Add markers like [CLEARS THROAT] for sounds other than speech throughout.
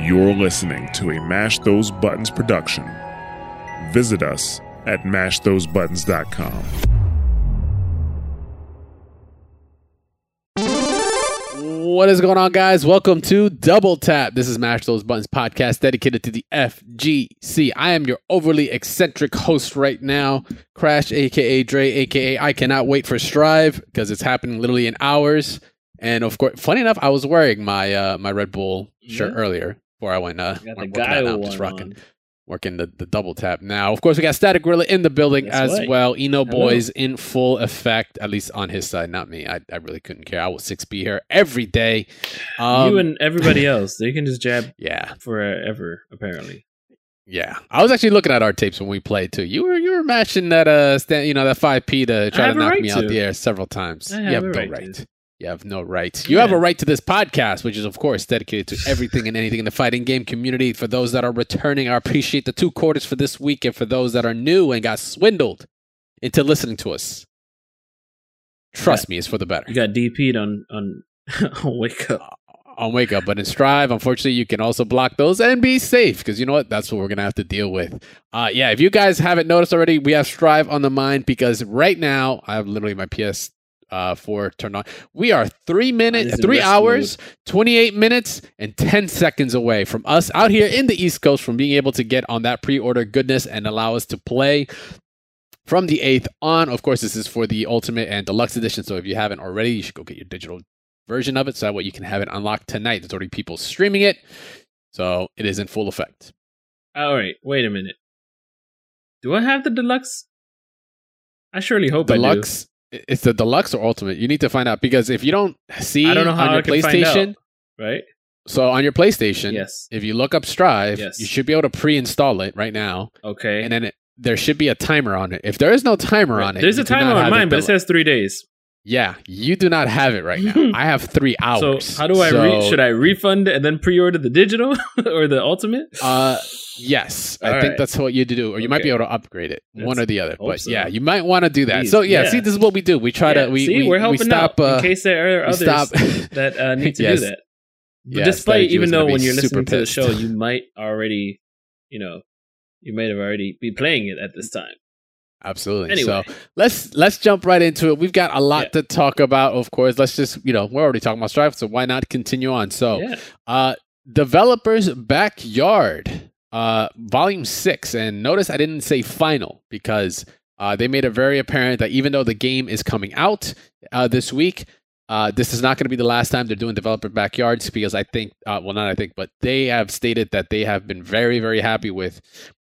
You're listening to a Mash Those Buttons production. Visit us at mashthosebuttons.com. What is going on, guys? Welcome to Double Tap. This is Mash Those Buttons podcast dedicated to the FGC. I am your overly eccentric host right now, Crash, aka Dre, aka I cannot wait for Strive because it's happening literally in hours. And of course, funny enough, I was wearing my uh, my Red Bull shirt Yeah. earlier before I went. Uh, got the guy out I'm just rocking, on. working the, the double tap now. Of course, we got Static Gorilla in the building That's as right. well. Eno Hello. Boys in full effect, at least on his side, not me. I, I really couldn't care. I will six be here every day. Um, you and everybody else, they can just jab [LAUGHS] yeah, forever. Apparently, yeah. I was actually looking at our tapes when we played too. You were you were matching that uh stand, you know that five p to try to knock right me out to. the air several times. I you have no right right. You have no right. You have a right to this podcast, which is of course dedicated to everything and anything in the fighting game community. For those that are returning, I appreciate the two quarters for this week, and for those that are new and got swindled into listening to us, trust me, it's for the better. you got DP'd on on [LAUGHS] on wake up. on Wake Up. But in Strive, unfortunately, you can also block those and be safe because you know what? That's what we're going to have to deal with. Uh, yeah, if you guys haven't noticed already, we have Strive on the mind because right now, I have literally my PS. Uh, four turned on. We are three minutes, Mine is in three rest hours, twenty eight minutes, and ten seconds away from us out here in the East Coast from being able to get on that pre order goodness and allow us to play from the 8th on. Of course, this is for the Ultimate and Deluxe Edition. So if you haven't already, you should go get your digital version of it. So that way you can have it unlocked tonight. There's already people streaming it. So it is in full effect. All right, wait a minute. Do I have the deluxe? I surely hope I do. Deluxe. It's the deluxe or ultimate. You need to find out because if you don't see I don't know how on your I can find PlayStation, out. Right? so on your PlayStation, Yes. if you look up Strive, Yes. you should be able to pre-install it right now, Okay. and then it, there should be a timer on it. If there is no timer on it, There's you a do not timer on have mine, but it delu- says three days. Yeah, you do not have it right now. [LAUGHS] I have three hours. So how do I? Re- should I refund and then pre-order the digital [LAUGHS] or the ultimate? Uh, yes, I All think that's what you do, or you might be able to upgrade it, one or the other. But so. yeah, you might want to do that. Please, so yeah, yeah. see, this is what we do. We try Yeah, to we see, we, we're we stop. out Uh, in case there are others stop. [LAUGHS] that uh, need to Yes. do that. Yes, Despite Daddy G was even though when you're listening to the show, you might already, you know, you might have already be playing it at this time. Absolutely. Anyway. So let's let's jump right into it. We've got a lot Yeah. to talk about. Of course, let's just you know we're already talking about Strive, so why not continue on? So yeah, uh developers backyard uh volume six and notice i didn't say final because uh they made it very apparent that even though the game is coming out uh this week uh this is not going to be the last time they're doing developer backyards because i think uh well not i think but they have stated that they have been very very happy with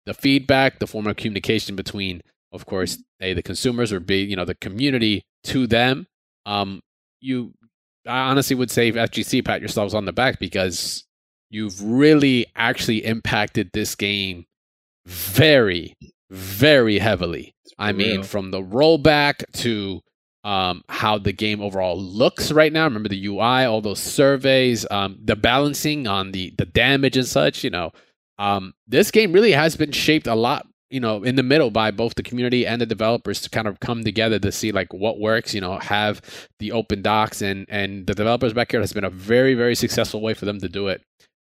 the feedback the form of communication between of course a the consumers or b you know the community to them. Um you i honestly would say fgc pat yourselves on the back because you've really actually impacted this game very, very heavily. I mean, from the rollback to um, how the game overall looks right now. Remember the UI, all those surveys, um, the balancing on the the damage and such. You know, um, this game really has been shaped a lot. You know, in the middle by both the community and the developers to kind of come together to see like what works. You know, have the open docs and and the developers back here has been a very very successful way for them to do it.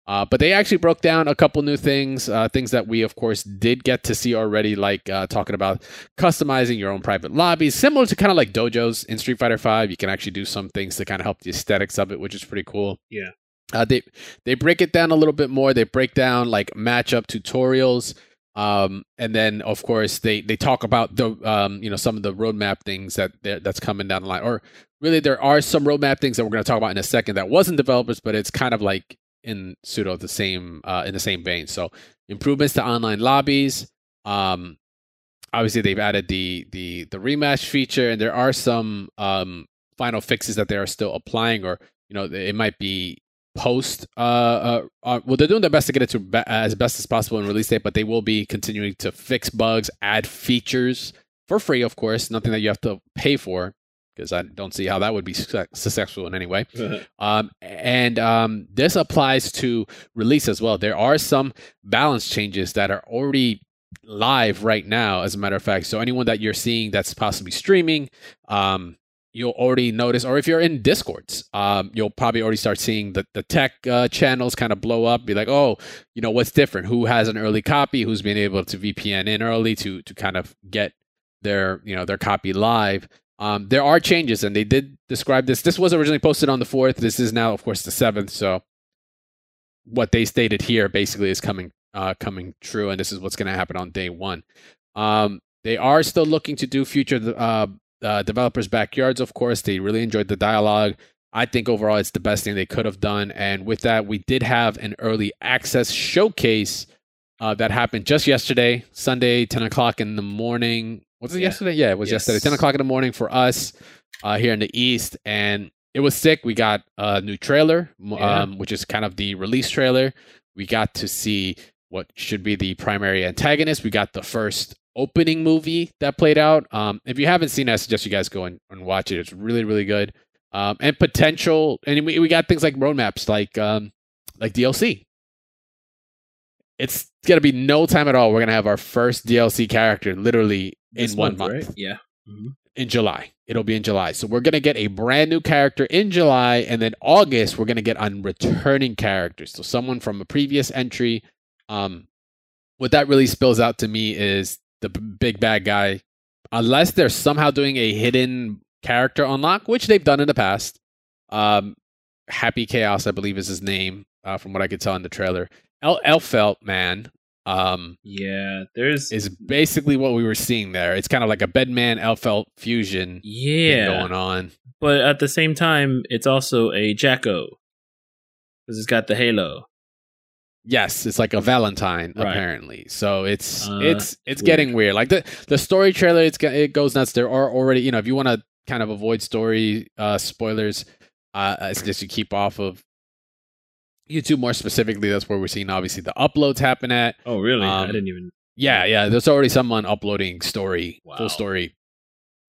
Uh, but they actually broke down a couple new things, uh, things that we, of course, did get to see already, like uh, talking about customizing your own private lobbies, similar to kind of like dojos in Street Fighter Five. You can actually do some things to kind of help the aesthetics of it, which is pretty cool. Yeah. Uh, they they break it down a little bit more. They break down like matchup tutorials, um, and then of course they they talk about the um, you know some of the roadmap things that that's coming down the line. Or really, there are some roadmap things that we're going to talk about in a second that wasn't developers, but it's kind of like in pseudo the same uh, in the same vein. So improvements to online lobbies. Um, obviously, they've added the the the rematch feature, and there are some um, final fixes that they are still applying, or you know, it might be post. Uh, uh, uh, well, they're doing their best to get it to be- as best as possible in release date, but they will be continuing to fix bugs, add features for free, of course. Nothing that you have to pay for. Because I don't see how that would be successful in any way. [LAUGHS] Um, and um, this applies to release as well. There are some balance changes that are already live right now, as a matter of fact. So anyone that you're seeing that's possibly streaming, um, you'll already notice, or if you're in Discords, um, you'll probably already start seeing the the tech uh, channels kind of blow up. Be like, oh, you know, what's different? Who has an early copy? Who's been able to VPN in early to to kind of get their you know their copy live? Um, there are changes, and they did describe this. This was originally posted on the fourth. This is now, of course, the seventh. So what they stated here basically is coming uh, coming true, and this is what's going to happen on day one. Um, they are still looking to do future uh, uh, developers' backyards. Of course, they really enjoyed the dialogue. I think overall it's the best thing they could have done. And with that, we did have an early access showcase uh, that happened just yesterday, Sunday, 10 o'clock in the morning. Was it yeah. yesterday? Yeah, it was yes. yesterday, 10 o'clock in the morning for us uh, here in the East. And it was sick. We got a new trailer, yeah. um, which is kind of the release trailer. We got to see what should be the primary antagonist. We got the first opening movie that played out. Um, if you haven't seen it, I suggest you guys go and, and watch it. It's really, really good. Um, and potential, and we, we got things like roadmaps, like um, like DLC. It's gonna be no time at all. We're gonna have our first DLC character literally in one month. Right? Yeah. Mm-hmm. In July. It'll be in July. So we're gonna get a brand new character in July, and then August we're gonna get on returning characters. So someone from a previous entry. Um, what that really spills out to me is the big bad guy, unless they're somehow doing a hidden character unlock, which they've done in the past. Um, Happy Chaos, I believe, is his name, uh, from what I could tell in the trailer. El Elphelt man, um, yeah, there's is basically what we were seeing there. It's kind of like a Bedman Elphelt fusion, yeah, going on. But at the same time, it's also a Jack-O because it's got the halo. Yes, it's like a Valentine right. apparently. So it's uh, it's it's weird. getting weird. Like the the story trailer, it's it goes nuts. There are already you know if you want to kind of avoid story uh, spoilers, uh, I suggest you keep off of YouTube more specifically. That's where we're seeing obviously the uploads happen at. Oh really? Um, I didn't even. Yeah, yeah. There's already someone uploading story wow. full story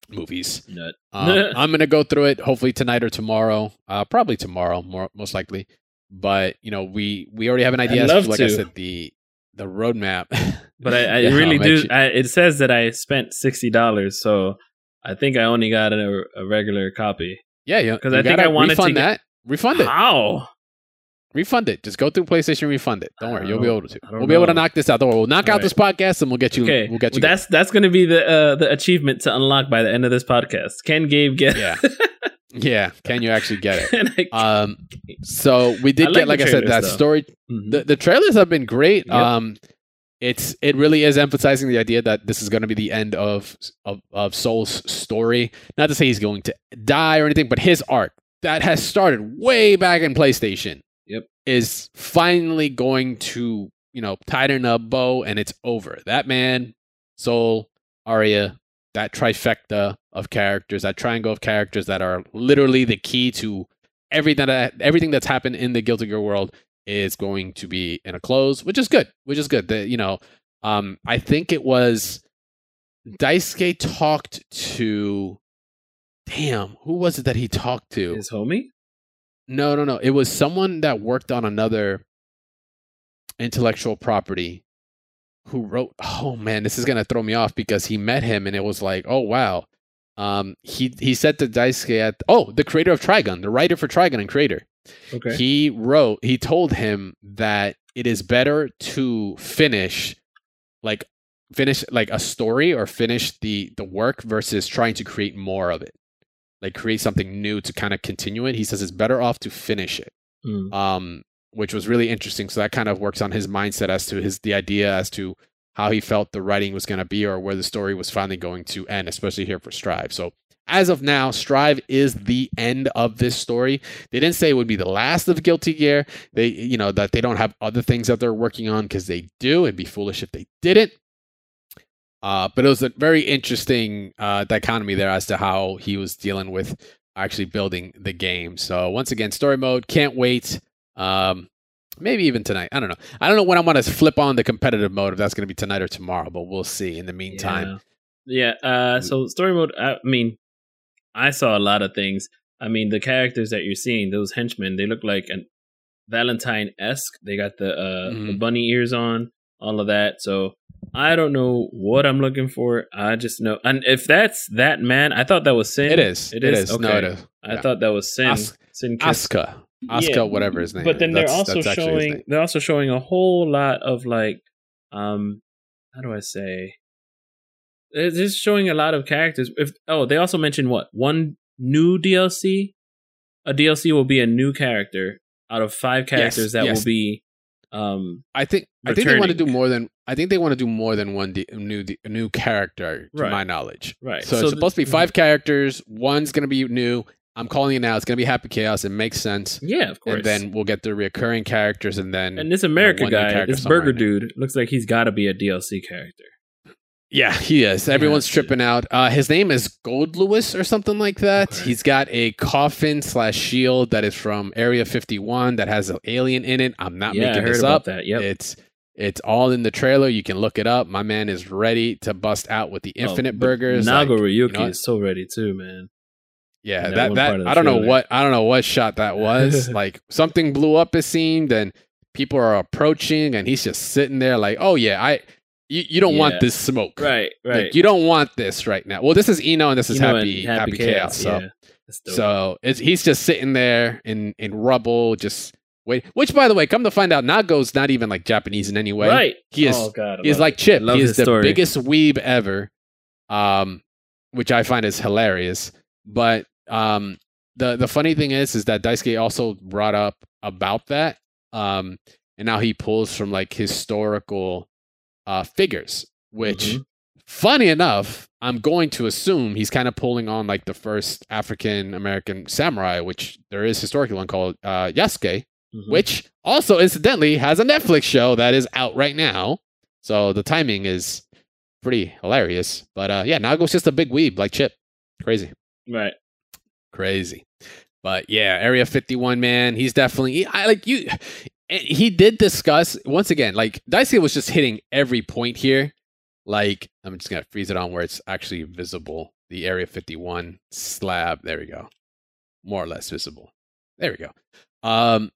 movies. Um, [LAUGHS] I'm gonna go through it hopefully tonight or tomorrow. Uh, probably tomorrow, more most likely but you know we we already have an idea. As, like to. I said, the the roadmap. [LAUGHS] but I, I yeah, really do. I, it says that I spent sixty dollars, so I think I only got a, a regular copy. Yeah, yeah. Because I think I wanted refund to get, that. Refund it. How? Refund it. Just go through PlayStation, refund it. Don't worry, you'll be able to. We'll know. be able to knock this out. Don't worry, we'll knock All out right. this podcast and we'll get you. Okay, we'll get you. Well, that's that's going to be the uh, the achievement to unlock by the end of this podcast. Can Gabe get? Yeah. [LAUGHS] Yeah, can you actually get it? um, so we did get, like I said, that though. story. Mm-hmm. The, the trailers have been great. Yep. Um, it's it really is emphasizing the idea that this is going to be the end of, of of Sol's story. Not to say he's going to die or anything, but his arc that has started way back in PlayStation. Is finally going to you know tighten a bow, and it's over. That man, Sol, Aria, that trifecta of characters, that triangle of characters that are literally the key to everything that everything that's happened in the Guilty Gear world is going to be in a close, which is good. Which is good. The, you know, um, I think it was Daisuke talked to. Damn, who was it that he talked to? His homie? No, no, no. It was someone that worked on another intellectual property who wrote oh man this is gonna throw me off because he met him and it was like oh wow. Um he he said to daisuke at oh the creator of trigun the writer for trigun and creator. Okay. He wrote he told him that it is better to finish like finish like a story or finish the the work versus trying to create more of it like create something new to kind of continue it he says it's better off to finish it mm. um which was really interesting. So that kind of works on his mindset as to his the idea as to how he felt the writing was going to be or where the story was finally going to end, especially here for Strive. So as of now, Strive is the end of this story. They didn't say it would be the last of Guilty Gear. They, you know, that they don't have other things that they're working on because they do. It'd be foolish if they didn't. Uh, but it was a very interesting uh, dichotomy there as to how he was dealing with actually building the game. So once again, story mode, can't wait. Um, maybe even tonight. I don't know. I don't know when I'm going to flip on the competitive mode if that's going to be tonight or tomorrow, but we'll see. In the meantime, yeah. yeah uh, so story mode. I mean, I saw a lot of things. I mean, the characters that you're seeing, those henchmen, they look like an Valentine esque. They got the uh, mm. the mm-hmm. bunny ears on, all of that. So I don't know what I'm looking for. I just know, and if that's that man, I thought that was Sin. It is. It It is? is. No, Okay. it is. I Yeah. thought that was Sin. As- Sin Kiske. Asuka. Asuka, Yeah, whatever his name But then they're also showing they're also showing a whole lot of like um how do I say they're just showing a lot of characters. If oh, they also mentioned what? One new DLC? A DLC will be a new character out of five characters that yes. will be um I think I think they want to do more than I think they want to do more than one D, new D, new character to Right. my knowledge. right. So, So it's th- supposed to be five characters. One's going to be new. I'm calling it now. It's going to be Happy Chaos. It makes sense. Yeah, of course. And then we'll get the recurring characters, and then and this American one new guy, this burger dude, looks like he's got to be a DLC character. Yeah, he is. Everyone's to. tripping out. Uh, his name is Goldlewis or something like that. Okay. He's got a coffin slash shield that is from Area 51 that has an alien in it. I'm not yeah, I making heard this about up. that. Yep. It's it's all in the trailer. You can look it up. My man is ready to bust out with the Oh, infinite but burgers. Nago like, Ryuki you know is so ready too, man. yeah, in that that that, part of the I don't know what I don't know what shot that was. [LAUGHS] like something blew up it seemed, and people are approaching, and he's just sitting there like, oh yeah, I you, you don't Yeah. want this smoke. Right, right. Like, you don't want this right now. Well, this is Eno and this is know, Happy and Happy, Chaos. So yeah. So it's, he's just sitting there in in rubble, just wait. Which, by the way, come to find out, Nago's not even like Japanese in any way. right. He is Oh, God, he is like. Chip. He is the story. biggest weeb ever, um, which I find is hilarious. But um, the the funny thing is, is that Daisuke also brought up about that, um, and now he pulls from like historical uh, figures, which. Mhm. Funny enough, I'm going to assume he's kind of pulling on like the first African American samurai, which there is historically one called uh, Yasuke, Mhm. which also incidentally has a Netflix show that is out right now. So the timing is pretty hilarious. But uh, yeah, Nago's just a big weeb like Chip. Crazy, right. crazy. But yeah, Area 51 man, he's definitely I like you. He did discuss once again, like Daisuke was just hitting every point here. Like I'm just gonna freeze it on where it's actually visible. The Area 51 slab. There we go. More or less visible. There we go. Um,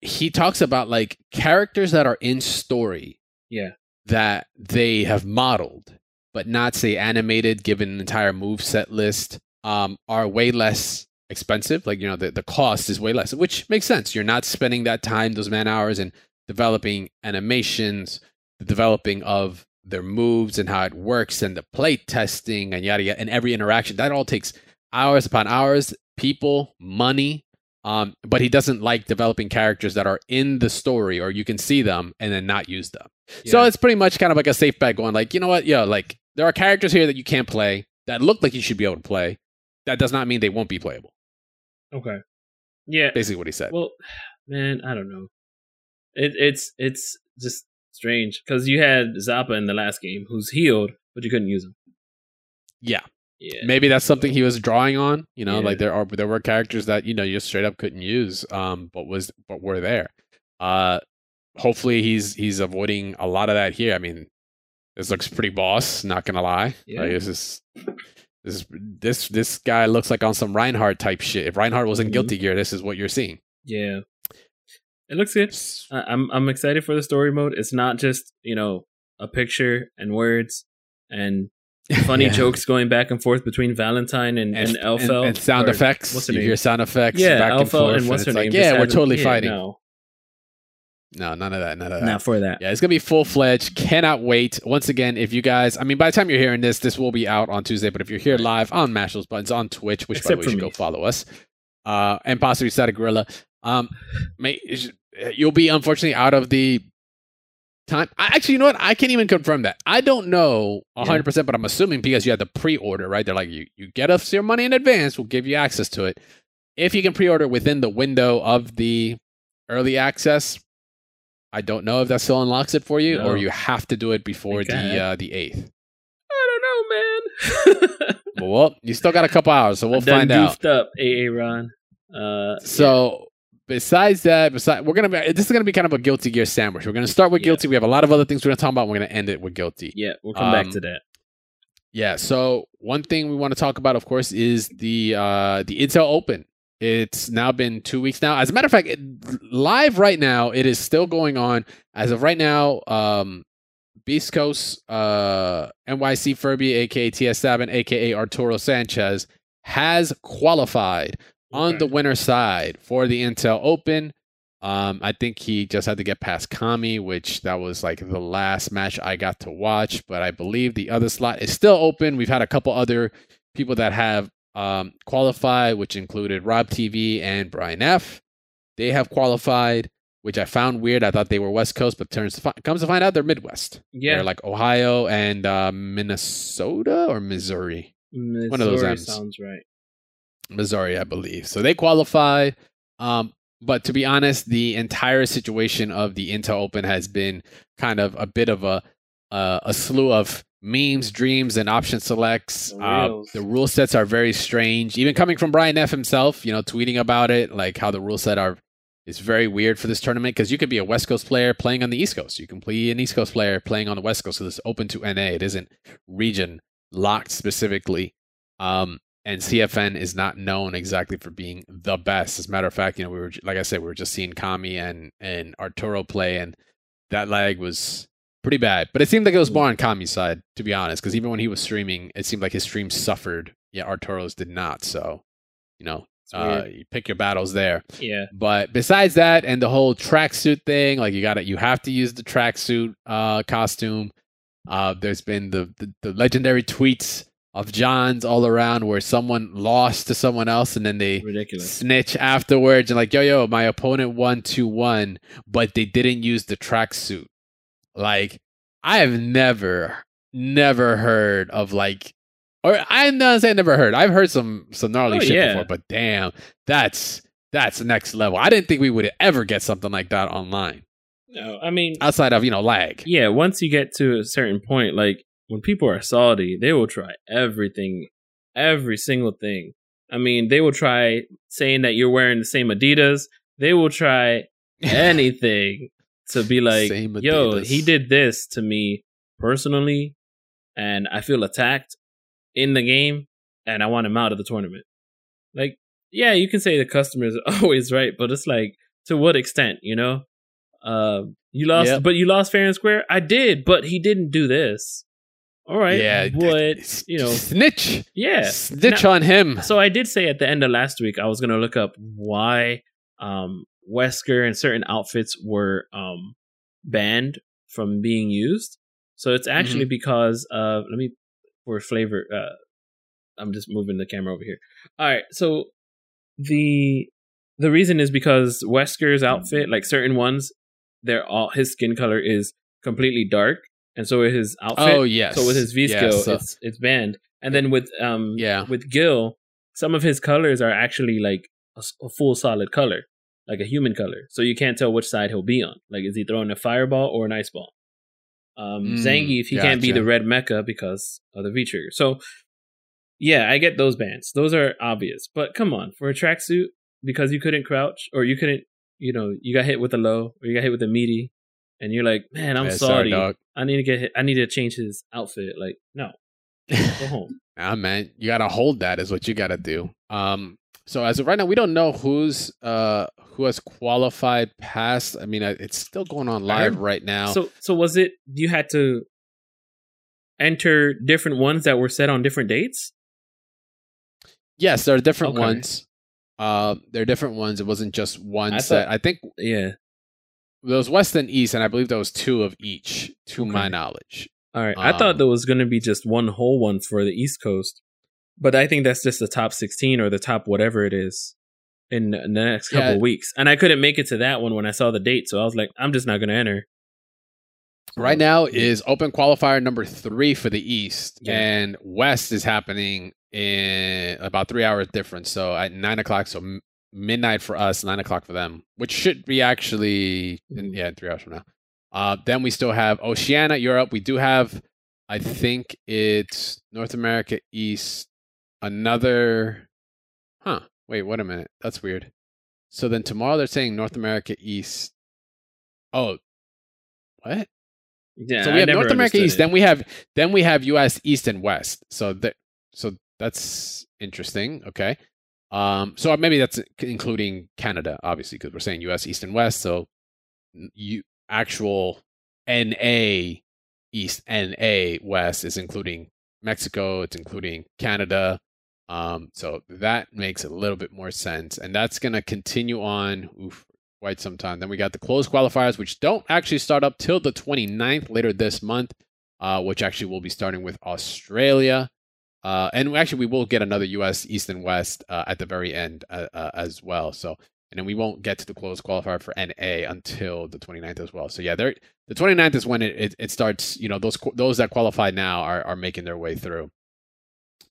he talks about like characters that are in story Yeah. that they have modeled, but not say animated, given an entire move set list, um, are way less expensive. Like, you know, the, the cost is way less, which makes sense. You're not spending that time, those man hours, in developing animations, the developing of their moves and how it works, and the play testing and yada yada, and every interaction. That all takes hours upon hours, people, money. Um, but he doesn't like developing characters that are in the story or you can see them and then not use them. So it's pretty much kind of like a safe bet going like, you know what? Yeah, like there are characters here that you can't play that look like you should be able to play. That does not mean they won't be playable. Okay. Yeah. Basically what he said. Well, [SIGHS] man, I don't know. It, it's it's just strange because you had Zappa in the last game, who's healed, but you couldn't use him. yeah. Yeah. Maybe that's something he was drawing on. You know, Yeah. like there are there were characters that, you know, you just straight up couldn't use, um, but was but were there. Uh hopefully he's he's avoiding a lot of that here. I mean, this looks pretty boss, not gonna lie. Yeah. Like this is this this this guy looks like on some Reinhardt type shit. If Reinhardt was in Mhm. Guilty Gear, this is what you're seeing. Yeah. It looks good. I- I'm I'm excited for the story mode. It's not just you know a picture and words and [LAUGHS] funny Yeah. jokes going back and forth between Valentine and, and, and, Elphelt and, and sound effects. What's her you name? hear sound effects. Yeah, back and Alpha forth, and what's her like, name? Yeah, we're totally fighting. No, none of that. None of that. not for that. Yeah, it's gonna be full fledged. Cannot wait. Once again, if you guys, I mean, by the time you're hearing this, this will be out on Tuesday. But if you're here live on Mash Those Buttons on Twitch, which Except by the way, you should me. go follow us, uh, and possibly Static Gorilla, um, may, you'll be unfortunately out of the time. I, actually, you know what? I can't even confirm that. I don't know Yeah. 100, percent but I'm assuming because you had the pre-order, right? They're like, you you get us your money in advance, we'll give you access to it. If you can pre-order within the window of the early access, I don't know if that still unlocks it for you, No. or you have to do it before the uh, the eighth. I don't know, man. [LAUGHS] Well, you still got a couple hours, so we'll I done find out. goofed up, AA Ron. Uh, So besides that, besides we're gonna be this is gonna be kind of a guilty gear sandwich. We're gonna start with Yeah. guilty. We have a lot of other things we're gonna talk about. We're gonna end it with guilty. yeah, we'll come back Um, to that. Yeah. So one thing we want to talk about, of course, is the uh the Intel Open. It's now been two weeks now. As a matter of fact, it, live right now, it is still going on. As of right now, um, Beast Coast, uh, NYC Furby, aka TS7, aka Arturo Sanchez, has qualified on Okay. the winner side for the Intel Open. Um, I think he just had to get past Kami, which that was like the last match I got to watch. But I believe the other slot is still open. We've had a couple other people that have um, qualified, which included Rob TV and Brian F. They have qualified, which I found weird. I thought they were West Coast, but turns to fi- comes to find out they're Midwest. Yeah, They're like Ohio and uh, Minnesota or Missouri. one of those Missouri M's. sounds right. Missouri, I believe. So they qualify. Um, but to be honest, the entire situation of the Intel Open has been kind of a bit of a uh, a slew of memes, dreams, and option selects. The Uh, the rule sets are very strange. Even coming from Brian F himself, you know, tweeting about it, like how the rule set are is very weird for this tournament because you could be a West Coast player playing on the East Coast. You can be an East Coast player playing on the West Coast. So this is open to NA. It isn't region locked specifically. Um, and CFN is not known exactly for being the best. As a matter of fact, you know, we were like I said, we were just seeing Kami and and Arturo play, and that lag was pretty bad. But it seemed like it was more on Kami's side, to be honest, because even when he was streaming, it seemed like his stream suffered. Yeah, Arturo's did not. So, you know, uh, you pick your battles there. yeah, But besides that, and the whole tracksuit thing, like you got to you have to use the tracksuit uh, costume. Uh, there's been the, the the legendary tweets of John's all around where someone lost to someone else, and then they ridiculous. snitch afterwards and like, yo, yo, my opponent won two one, but they didn't use the tracksuit. Like, I have never, never heard of like, or I'm not saying never heard. I've heard some some gnarly Oh, shit yeah. before, but damn, that's that's next level. I didn't think we would ever get something like that online No, I mean, outside of you know lag. yeah. Once you get to a certain point, like when people are salty, they will try everything, every single thing. I mean, they will try saying that you're wearing the same Adidas. They will try [LAUGHS] anything to be like, Same yo, he did this to me personally, and I feel attacked in the game, and I want him out of the tournament. Like, yeah, you can say the customer's are [LAUGHS] always right, but it's like, to what extent, you know? Uh, you lost, Yep. but you lost fair and square. I did, but he didn't do this. All right, yeah, but you know, snitch, yeah. snitch Now- on him. So I did say at the end of last week I was going to look up why um, Wesker and certain outfits were um, banned from being used. So it's Mm-hmm. actually because of let me for flavor. Uh, I'm just moving the camera over here. All right, so the the reason is because Wesker's outfit, like certain ones, they're all his skin color is completely dark, and so is his outfit. Oh yes. So with his V skill, Yes, uh, it's it's banned. And then with um Yeah. with Gill, some of his colors are actually like a, a full solid color, like a human color. So you can't tell which side he'll be on. Like is he throwing a fireball or an ice ball? Um Mm, Zangief, he can't be the red mecha because of the V trigger. So yeah, I get those bans. Those are obvious. But come on, for a tracksuit, because you couldn't crouch or you couldn't, you know, you got hit with a low or you got hit with a meaty, and you're like, man, I'm Yeah, sorry. dog. I need to get hit. I need to change his outfit. Like, no, [LAUGHS] go home. Ah man, you gotta hold that is what you gotta do. Um, so as of right now, we don't know who's uh who has qualified past. I mean, it's still going on live right now. So, so was it you had to enter different ones that were set on different dates? yes, there are different Okay. ones. Uh, there are different ones. It wasn't just one I set. thought- I think Yeah. there was West and East, and I believe there was two of each, to my knowledge. All right. I thought Um, there was going to be just one whole one for the East Coast, but I think that's just the top 16 or the top whatever it is in the next couple Yeah. of weeks. And I couldn't make it to that one when I saw the date, so I was like, I'm just not going to enter. Right now is open qualifier number three for the East, Yeah. and West is happening in about three hours difference. So at nine o'clock, so m- midnight for us, nine o'clock for them, which should be actually in, Mhm. yeah, three hours from now. Uh, then we still have Oceania, Europe. We do have, I think it's North America East. Another, huh? Wait, wait a minute. That's weird. So then tomorrow they're saying North America East. Oh, what? Yeah. so I we have North America East, it. then we have then we have US East and West. So that so that's interesting. Okay. Um so maybe that's including Canada obviously because we're saying US East and West so you actual NA East NA West is including Mexico, it's including Canada. Um, so that makes a little bit more sense. And that's going to continue on oof, quite some time. Then we got the closed qualifiers, which don't actually start up till the 29th later this month, uh, which actually will be starting with Australia. Uh, and actually, we will get another U.S. East and West uh, at the very end uh, uh, as well. So, and then we won't get to the closed qualifier for NA until the 29th as well. So, yeah, there the 29th is when it, it, it starts. You know, those those that qualify now are are making their way through.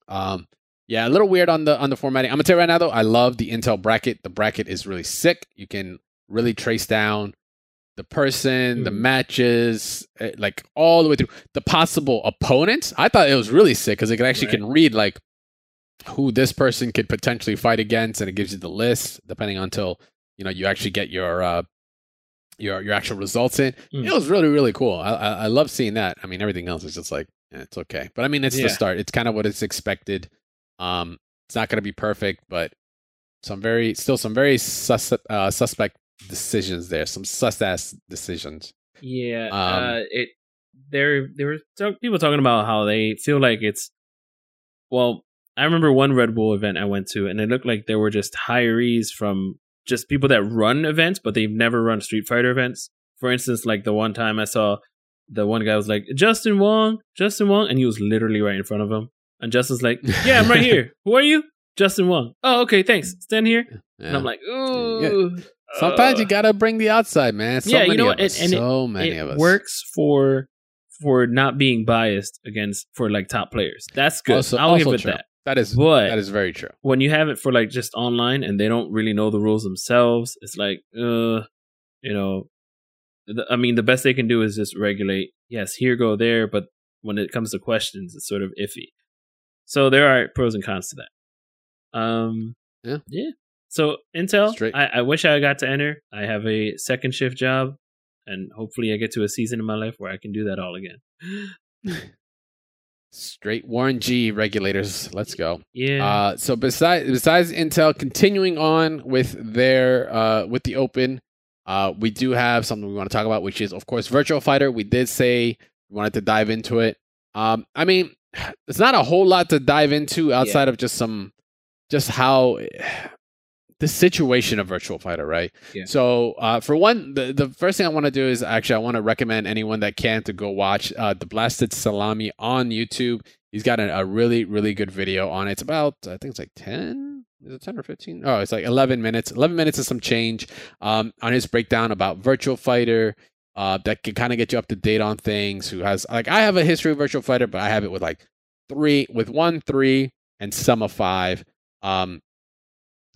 Um, yeah, a little weird on the on the formatting. I'm gonna tell you right now though, I love the Intel bracket. The bracket is really sick. You can really trace down the person, mm. the matches, eh, like all the way through the possible opponents. I thought it was really sick because it actually right. can read like who this person could potentially fight against, and it gives you the list depending until you know you actually get your uh, your your actual results in. Mm. It was really really cool. I, I, I love seeing that. I mean, everything else is just like eh, it's okay, but I mean, it's yeah. the start. It's kind of what it's expected. Um, it's not going to be perfect, but some very still some very sus- uh, suspect decisions there, some sus ass decisions. Yeah, um, uh, it there there were t- people talking about how they feel like it's well. I remember one Red Bull event I went to, and it looked like there were just hirees from just people that run events, but they've never run Street Fighter events. For instance, like the one time I saw the one guy was like Justin Wong, Justin Wong, and he was literally right in front of him. And Justin's like, [LAUGHS] "Yeah, I'm right here. Who are you?" Justin Wong. Oh, okay, thanks. Stand here. Yeah. And I'm like, ooh. Yeah. Sometimes uh, you gotta bring the outside, man. So yeah, you know, and, and so it, many it of us works for for not being biased against for like top players. That's good. Also, I'll also give it true. that. That is but that is very true. When you have it for like just online and they don't really know the rules themselves, it's like, uh, you know, I mean, the best they can do is just regulate. Yes, here go there, but when it comes to questions, it's sort of iffy. So there are pros and cons to that. Um, yeah, yeah. So Intel, I, I, wish I got to enter. I have a second shift job, and hopefully I get to a season in my life where I can do that all again. Straight Warren G regulators. Let's go. Yeah. Uh, so besides besides Intel continuing on with their uh, with the Open, uh, we do have something we want to talk about, which is of course Virtual Fighter. We did say we wanted to dive into it. Um, I mean, it's not a whole lot to dive into outside yeah. of just some just how [SIGHS] the situation of Virtual Fighter, right? Yeah. So, uh, for one, the, the first thing I want to do is actually I want to recommend anyone that can to go watch uh, the Blasted Salami on YouTube. He's got a, a, really, really good video on it. It's about, I think it's like 10, is it 10 or 15? Oh, it's like 11 minutes. 11 minutes is some change um, on his breakdown about Virtual Fighter. Uh, that can kind of get you up to date on things. Who has like I have a history of Virtual Fighter, but I have it with like three, with one, three, and some of five. Um,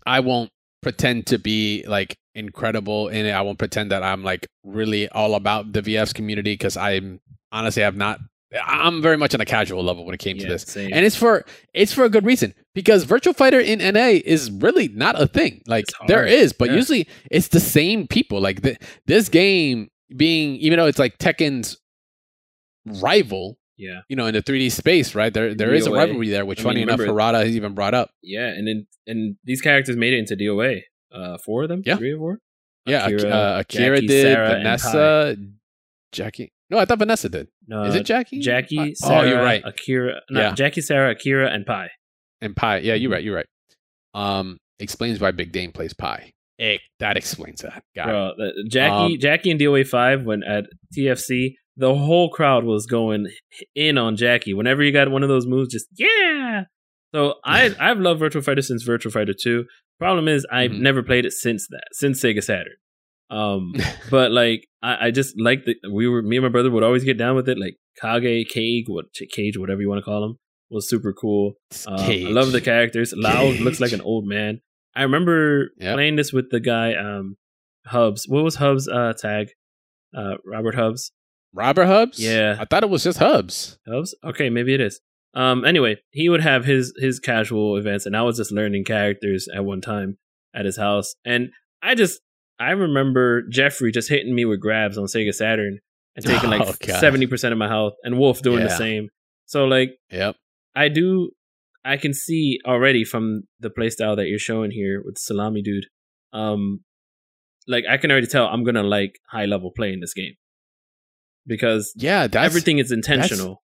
I won't pretend to be like incredible in it. I won't pretend that I'm like really all about the VFs community because I'm honestly have not. I'm very much on a casual level when it came yeah, to this, same. and it's for it's for a good reason because Virtual Fighter in NA is really not a thing. Like there is, but yeah. usually it's the same people. Like the, this game being, even though it's like Tekken's rival, yeah. You know, in the 3D space, right? There there DOA. is a rivalry there, which I funny mean, enough, Harada has even brought up. Yeah, and then and these characters made it into DOA. Uh four of them? Yeah. Three or four? Yeah, Akira, uh, Akira Jackie, did, Sarah, Vanessa, Jackie. No, I thought Vanessa did. No, is it Jackie? Jackie, Sarah, oh, you're right. Akira, no, yeah. Jackie, Sarah, Akira, and Pai. And Pai, yeah, you're mm-hmm. right. You're right. Um, explains why Big Dane plays Pai. It, that explains that. Got Bro, Jackie, um, Jackie, and DOA five when at TFC the whole crowd was going in on Jackie. Whenever you got one of those moves, just yeah. So I I've loved Virtual Fighter since Virtual Fighter 2. Problem is I've mm-hmm. never played it since that, since Sega Saturn. Um, [LAUGHS] but like I, I just like the we were me and my brother would always get down with it. Like Kage, Cage, what Cage, whatever you want to call him, was super cool. Um, I love the characters. Lau looks like an old man. I remember yep. playing this with the guy um Hubs. What was Hubs uh tag? Uh Robert Hubs. Robert Hubs? Yeah. I thought it was just Hubs. Hubs? Okay, maybe it is. Um anyway, he would have his his casual events and I was just learning characters at one time at his house. And I just I remember Jeffry just hitting me with grabs on Sega Saturn and taking like [LAUGHS] seventy percent of my health and Wolf doing yeah. the same. So like Yep. I do I can see already from the playstyle that you're showing here with Salami Dude. Um like I can already tell I'm gonna like high level play in this game because yeah, that's everything is intentional.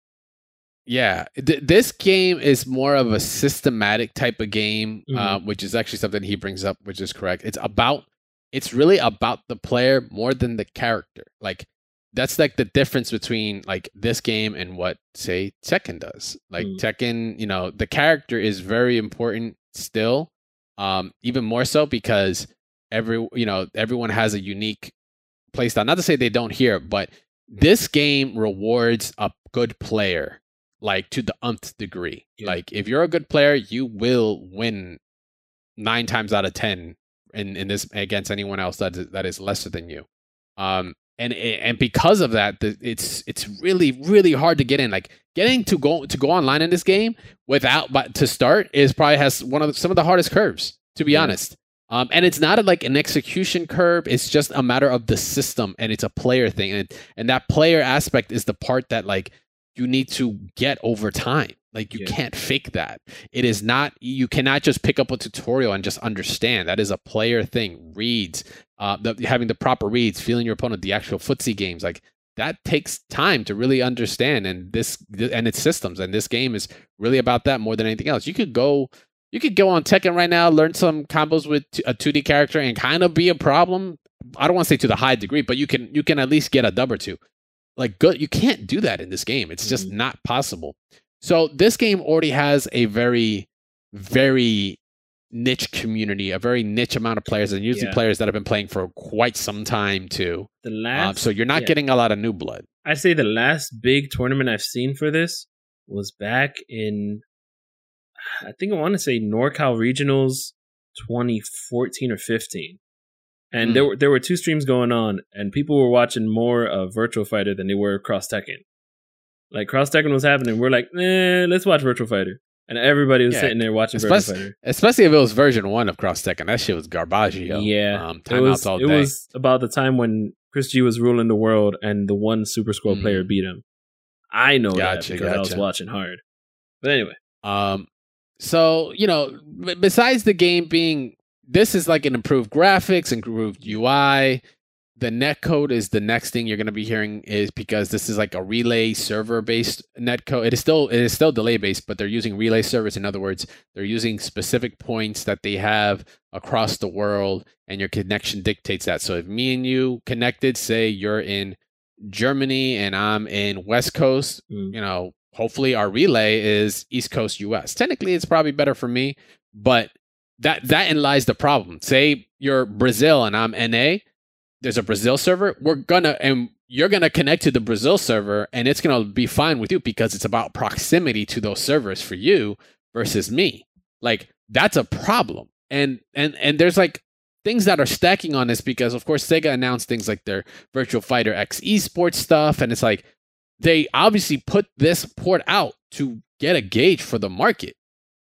Yeah, Th- this game is more of a systematic type of game, uh, Mhm. which is actually something he brings up, which is correct. It's about, it's really about the player more than the character. Like that's like the difference between like this game and what say Tekken does. Like Mm. Tekken, you know, the character is very important still, um, even more so because every you know everyone has a unique playstyle. Not to say they don't here, but this game rewards a good player like to the nth degree. Yeah. Like if you're a good player, you will win nine times out of ten in, in this against anyone else that is, that is lesser than you. Um, and and because of that, the, it's it's really really hard to get in. Like getting to go to go online in this game without but to start is probably has one of the, some of the hardest curves to be Yeah. honest. Um, and it's not a, like an execution curve. It's just a matter of the system, and it's a player thing, and and that player aspect is the part that like you need to get over time. Like you Yeah. can't fake that. It is not. You cannot just pick up a tutorial and just understand. That is a player thing. Reads, uh, the, having the proper reads, feeling your opponent, the actual footsie games, like that takes time to really understand. And this and its systems. And this game is really about that more than anything else. You could go. You could go on Tekken right now, learn some combos with t- a 2D character, and kind of be a problem. I don't want to say to the high degree, but you can you can at least get a dub or two. Like good, you can't do that in this game. It's just Mhm. not possible. So this game already has a very, very niche community, a very niche amount of players, and usually Yeah. players that have been playing for quite some time too. The Um, last, so you're not yeah. getting a lot of new blood. I say the last big tournament I've seen for this was back in, I think I want to say NorCal Regionals 2014 or 15. And Hmm. there were there were two streams going on, and people were watching more of Virtual Fighter than they were Cross Tekken. Like Cross Tekken was happening, we're like, eh, let's watch Virtual Fighter, and everybody was Yeah, sitting there watching especially-. Especially if it was version one of Cross Tekken, that shit was garbaggio. Yeah, um, it timeouts was all day. it was about the time when Chris G was ruling the world, and the one Super Squad Mhm. player beat him. I know Gotcha, that because I was watching hard. But anyway, Um, so you know, besides the game being, this is like an improved graphics, improved UI. The netcode is the next thing you're going to be hearing is because this is like a relay server based netcode. It is still it is still delay based, but they're using relay servers. In other words, they're using specific points that they have across the world, and your connection dictates that. So if me and you connected, say you're in Germany and I'm in West Coast, Mm. you know, hopefully our relay is East Coast US. Technically it's probably better for me, but that that in lies the problem. Say you're Brazil and I'm NA, there's a Brazil server, we're gonna and you're gonna connect to the Brazil server and it's gonna be fine with you because it's about proximity to those servers for you versus me. Like that's a problem. And and and there's like things that are stacking on this because of course Sega announced things like their Virtual Fighter X esports stuff and it's like they obviously put this port out to get a gauge for the market.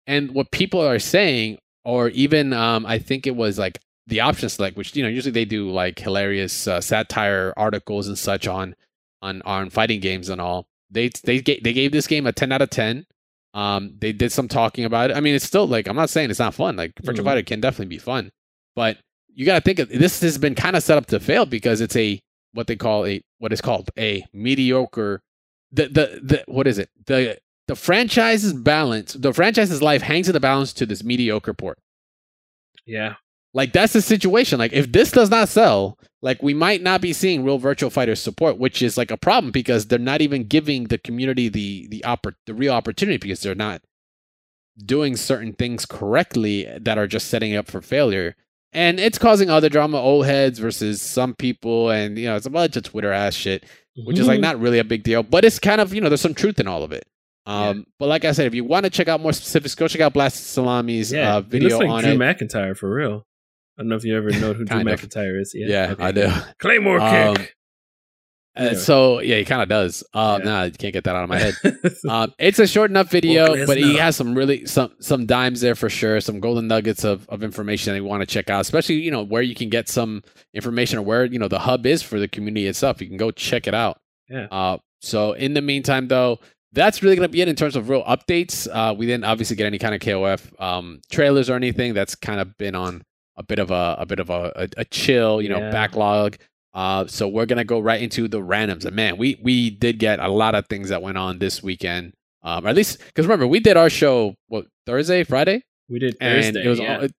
And what people are saying, or even um, I think it was like the option select, which you know usually they do like hilarious uh, satire articles and such on on on fighting games and all. They they gave, they gave this game a ten out of ten. Um, they did some talking about it. I mean, it's still like I'm not saying it's not fun. Like Virtual Mhm. Fighter can definitely be fun, but you got to think of this has been kind of set up to fail because it's a what they call a what is called a mediocre the the the what is it the the franchise's balance the franchise's life hangs in the balance to this mediocre port yeah, like that's the situation like if this does not sell like we might not be seeing real virtual fighter support which is like a problem because they're not even giving the community the the oppor- the real opportunity because they're not doing certain things correctly that are just setting up for failure and it's causing other drama old heads versus some people and you know it's a bunch of twitter ass shit which is Mm-hmm. like not really a big deal, but it's kind of you know there's some truth in all of it. Um, but like I said, if you want to check out more specifics, go check out Blast Salami's yeah. uh, it video looks like on Drew it. McIntyre for real. I don't know if you ever know who [LAUGHS] Drew. McIntyre is. Yeah, yeah, okay, I do. Claymore Um, kick. Uh, Anyway. so yeah, he kind of does. Uh, Yeah. Nah, you can't get that out of my head. [LAUGHS] um, it's a short enough video, Brock but he has some really some some dimes there for sure. Some golden nuggets of, of information that you want to check out, especially you know where you can get some information or where you know the hub is for the community itself. You can go check it out. Yeah. Uh, so in the meantime, though, that's really gonna be it in terms of real updates. Uh, we didn't obviously get any kind of KOF um, trailers or anything. That's kind of been on a bit of a a bit of a, a, a chill, you know, Yeah. backlog. Uh, so we're gonna go right into the randoms. And man, we we did get a lot of things that went on this weekend. Um, or at least because remember we did our show what Thursday, Friday, We did and Thursday. it was yeah. all, it,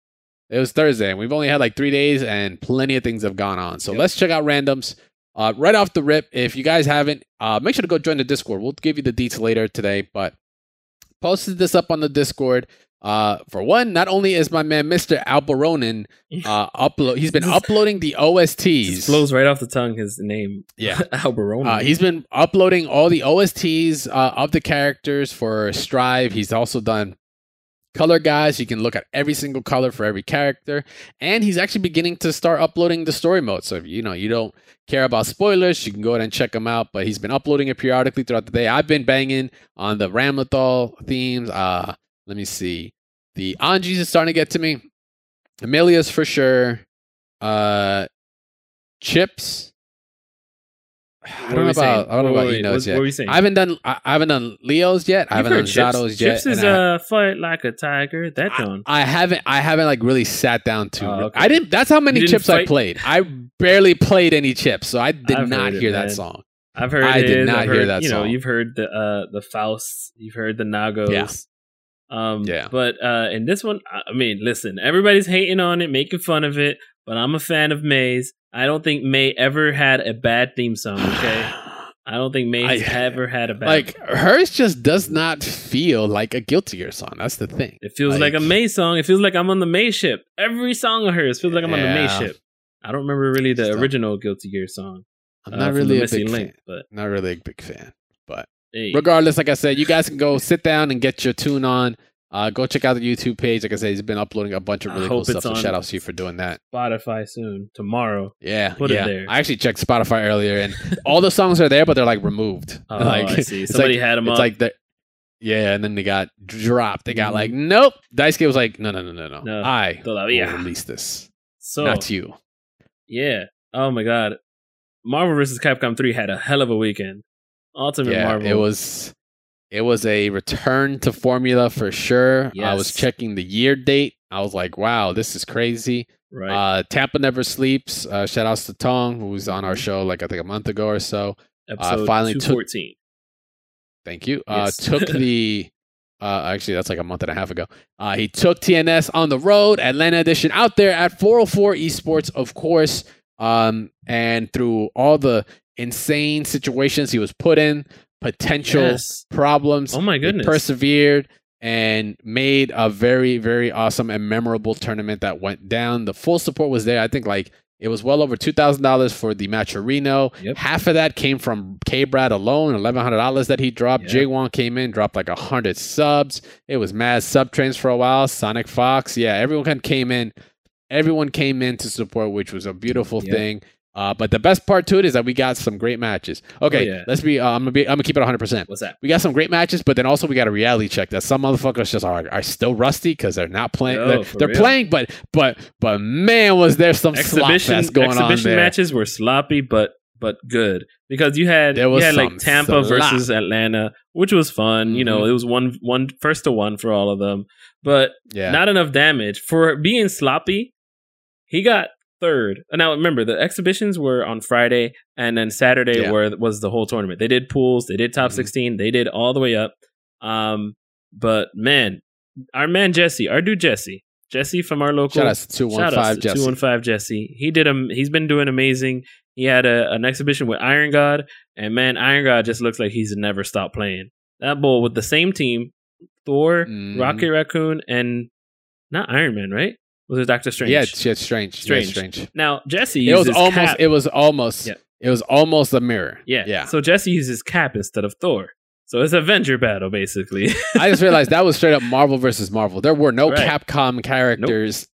it was Thursday, and we've only had like three days, and plenty of things have gone on. So Yep. let's check out randoms. Uh, right off the rip, if you guys haven't, uh, make sure to go join the Discord. We'll give you the deets later today, but posted this up on the Discord. Uh, for one, not only is my man Mr. Alberonen [LAUGHS] uh upload, he's been uploading the OSTs. flows right off the tongue. His name, Yeah. [LAUGHS] Alberoni. Uh, he's been uploading all the OSTs uh, of the characters for Strive. He's also done color guys. You can look at every single color for every character, and he's actually beginning to start uploading the story mode. So if you know you don't care about spoilers, you can go ahead and check him out. But he's been uploading it periodically throughout the day. I've been banging on the Ramlethal themes. Uh, let me see. The Anjis is starting to get to me. Amelia's for sure. Uh, Chipp's. I don't know about? I don't know about wait, I-No's what- yet. what were we saying? I haven't done I, I haven't done Leo's yet. I You've haven't done Chipp's. Zato's yet. Chipp's is a uh, fight like a tiger. That tone. I haven't I haven't like really sat down to Oh, okay. I didn't that's how many chips I played. I barely played any chips, so I did I've not heard it, hear that man. song. I've heard. I did not I've hear heard, that You know, song. you've heard the uh the Faust. You've heard the Nago's. Yeah. Um, Yeah. But uh, in this one, I mean, listen, everybody's hating on it, making fun of it, but I'm a fan of May's. I don't think May ever had a bad theme song. Okay, [SIGHS] I don't think May has I- ever had a bad. like hers just does not feel like a Guilty Gear song. That's the thing. it feels like, like- a May song. It feels like I'm on the May ship. Every song of hers feels like I'm on the May ship. I don't remember really the original Guilty Gear song. I'm uh, not from really a big Link, fan. but Not really a big fan. But hey, regardless, like I said, you guys can go sit down and get your tune on. Uh, go check out the YouTube page. Like I said, he's been uploading a bunch of really cool stuff. So shout out to you for doing that. Spotify soon tomorrow. Yeah, Put it yeah. there. I actually checked Spotify earlier, and all the songs are there, but they're like removed. Oh, [LAUGHS] like, I see. Somebody like, had them It's up. like the yeah, and then they got dropped. They got Mhm. like nope. Daisuke was like, no, no, no, no, no. No. I will release this, so not you. Yeah. Oh my god. Marvel vs. Capcom 3 had a hell of a weekend. Ultimate yeah, Marvel. it was. It was a return to formula for sure. I was checking the year date. I was like, wow, this is crazy. right. Uh, Tampa never sleeps. Uh, shout outs to Tong, who was on our show like I think a month ago or so. Episode finally took- 214. Thank you. Uh, took [LAUGHS] the. Uh, actually, that's like a month and a half ago. Uh, he took TNS on the road, Atlanta edition, out there at 404 Esports, of course. Um, and through all the insane situations he was put in, potential Yes. problems, Oh my he goodness. persevered and made a very, very awesome and memorable tournament that went down. The full support was there. I think like it was well over two thousand dollars for the Maturino. Yep. Half of that came from K Brad alone, eleven hundred dollars that he dropped. Yeah. Jay Wan came in, dropped like a hundred subs. It was mad sub trains for a while. SonicFox, yeah, everyone kind of came in. Everyone came in to support, which was a beautiful Yep. thing. Uh, but the best part to it is that we got some great matches. Okay, Oh, yeah. let's be. Uh, I'm gonna be. I'm gonna keep it 100. percent What's that? we got some great matches, but then also we got a reality check that some motherfuckers just are are still rusty because they're not playing. Yo, they're they're playing, but but but man, was there some Exhibition fest going on exhibition there? matches were sloppy but but good because you had There you had like Tampa slop. versus Atlanta, which was fun. You know, Mhm. it was one one first to one for all of them, but Yeah, not enough damage for being sloppy. He got third. Now remember, the exhibitions were on Friday, and then Saturday Yeah. were was the whole tournament. They did pools, they did top Mhm. sixteen, they did all the way up. Um, but man, our man Jesse, our dude Jesse, Jesse from our local shout out to two one Shout five out to Jesse. 215 Jesse. He did him. He's been doing amazing. He had a, an exhibition with Iron God, and man, Iron God just looks like he's never stopped playing. That bull with the same team, Thor, Mhm. Rocket Raccoon, and not Iron Man, right? Was it Doctor Strange? Yeah, it's, it's strange. Strange. Strange. strange. Now Jesse It was uses almost. cap. It was almost. Yeah. It was almost a mirror. yeah, Yeah. So Jesse uses Cap instead of Thor. So it's Avenger battle basically. I just realized that was straight up [LAUGHS] Marvel versus Marvel. There were no Right. Capcom characters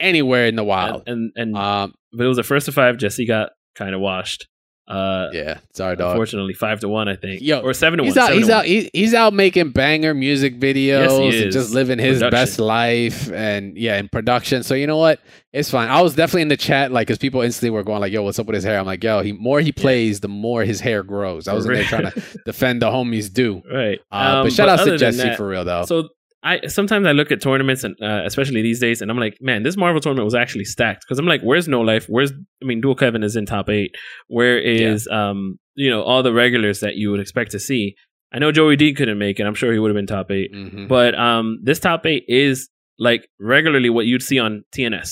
anywhere in the wild. and and, and Um, but it was a first to five. Jesse got kind of washed. Uh, yeah, sorry, dog. unfortunately, five to one, I think, Yo, or seven to He's one. out. He's out. one. He's out making banger music videos Yes, and just living his Production. best life. And yeah, in production. So you know what? It's fine. I was definitely in the chat, like, because people instantly were going like, "Yo, what's up with his hair?" I'm like, "Yo, he more he plays, the more his hair grows." I was in there [LAUGHS] trying to defend the homies do. Right. Uh, Um, but shout out to Jesse that- for real though. So I sometimes I look at tournaments and uh, especially these days, and I'm like, man, this Marvel tournament was actually stacked because I'm like, where's No Life? Where's I mean, Dual Kevin is in top eight. Where is um you know all the regulars that you would expect to see? I know Joey D couldn't make it. I'm sure he would have been top 8 Mhm. but um this top eight is like regularly what you'd see on TNS,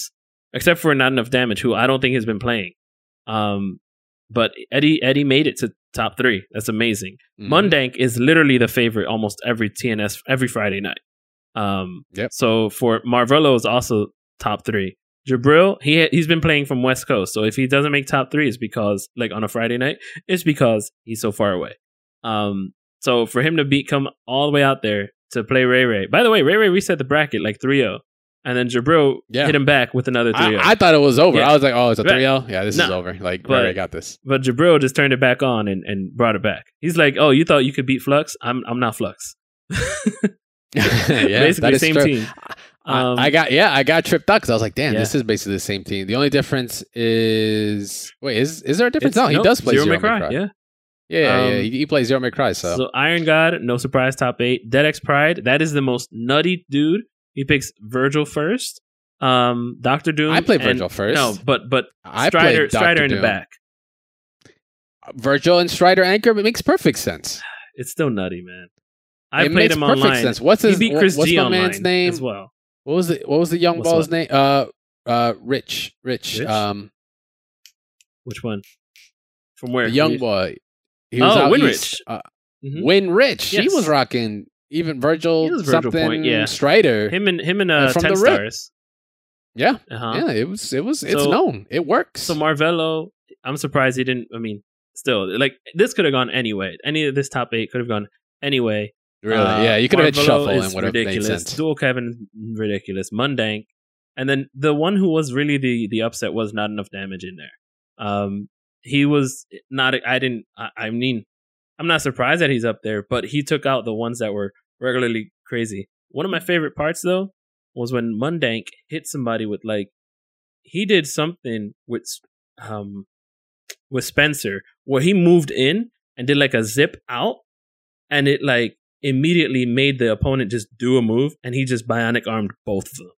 except for not enough damage, who I don't think has been playing. Um, but Eddie Eddie made it to top three. That's amazing. Mhm. Mundank is literally the favorite almost every TNS every Friday night. Um, Yep. So for Marvello is also top three. Jabril, he he's been playing from West Coast, so if he doesn't make top three, it's because like on a Friday night, it's because he's so far away. Um, so for him to beat come all the way out there to play Ray Ray. By the way, Ray Ray reset the bracket like 3-0. and then Jabril Yeah. hit him back with another 3-0. I, I thought it was over. Yeah. I was like, oh, it's a Right. 3 0. Yeah, this is over. Like, but- right, I got this. but Jabril just turned it back on and, and brought it back. He's like, "Oh, you thought you could beat Flux? I'm I'm not Flux." [LAUGHS] [LAUGHS] yeah, Basically, same true. team. I- Um, I got yeah, I got tripped up because I was like, damn, Yeah. this is basically the same team. The only difference is wait, is is there a difference? It's- no, he nope, does play Zero Zero, May Cry. Cry. Yeah. yeah, yeah, yeah. Um, He, he plays Zero May Cry. So, So Iron God, no surprise, top eight. Dead X Pride, that is the most nutty dude. He picks Vergil first. Um, Doctor Doom. I play and- Vergil first. No, but but I Strider. Strider in the back. Vergil and Strider Anchor, it makes perfect sense. It's still nutty, man. I it played makes him perfect online. sense. What's his what's G my man's name? as well. What was the what was the young What's ball's what? name? Uh uh Rich. Rich. Rich? Um Which one? From where? the young boy. He was Oh, out Winrich. east. Uh, Mhm. Win Rich. He was rocking even Vergil, Vergil something Point, yeah. Strider. Him and him and Uh, from ten the stars. yeah. Uh-huh. Yeah, it was it was it's So- known. It works. So Marvello, I'm surprised he didn't. I mean, still, like this could have gone anyway. Any of this top eight could have gone anyway. Really. Uh, yeah, you could have hit Marvello shuffle and would have made ridiculous. sense. Dual Kevin ridiculous. Mundank, and then the one who was really the the upset was not enough damage in there. Um, he was not. I didn't. I, I mean, I'm not surprised that he's up there, but he took out the ones that were regularly crazy. One of my favorite parts though was when Mundank hit somebody with like he did something with um with Spencer where he moved in and did like a zip out and it like immediately made the opponent just do a move and he just bionic armed both of them.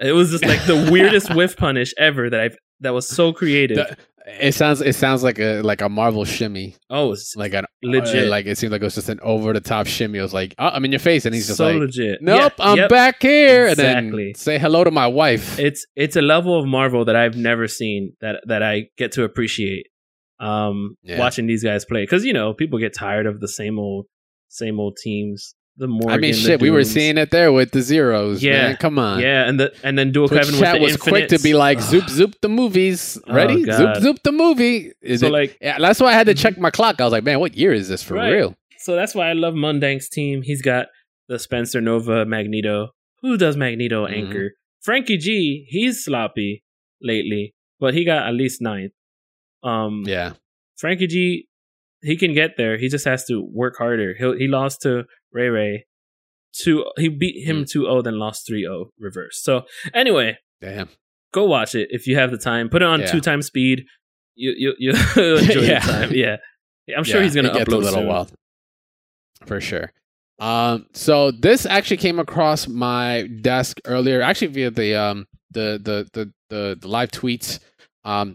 It was just like the [LAUGHS] weirdest whiff punish ever that I've that was so creative. The- it sounds it sounds like a like a Marvel shimmy. oh, it's Like an Legit. uh, like it seemed like it was just an over the top shimmy. It was like, oh, I'm in your face, and he's just so like, legit. Nope, Yeah, I'm yep. back here, and Exactly. then say hello to my wife. It's it's a level of Marvel that I've never seen that that I get to appreciate. Um, Yeah. watching these guys play because you know people get tired of the same old same old teams. The Morgan, I mean, shit, we were seeing it there with the zeros. Yeah, man. come on. Yeah, and the and then dual Twitch Kevin with chat was quick to be like, zoop [SIGHS] zoop the movies. Oh, Ready? zoop God. zoop the movie. Is so it? like yeah, that's why I had to check my clock. I was like, man, what year is this for Right. real? so that's why I love Mundank's team. He's got the Spencer Nova Magneto. Who does Magneto Mhm. anchor? Frankie G. He's sloppy lately, but he got at least ninth. Um, Yeah. Frankie G, he can get there. He just has to work harder. He he lost to Ray Ray. Two, he beat him 2 0, then lost 3 0 reverse. So, anyway, Damn. go watch it if you have the time. Put it on Yeah. two times speed. You you you [LAUGHS] [LAUGHS] enjoy Yeah. the time. Yeah, I'm sure Yeah, he's gonna upload a little soon. while. For sure. Um, so this actually came across my desk earlier, actually via the um the the the the, the live tweets. Um,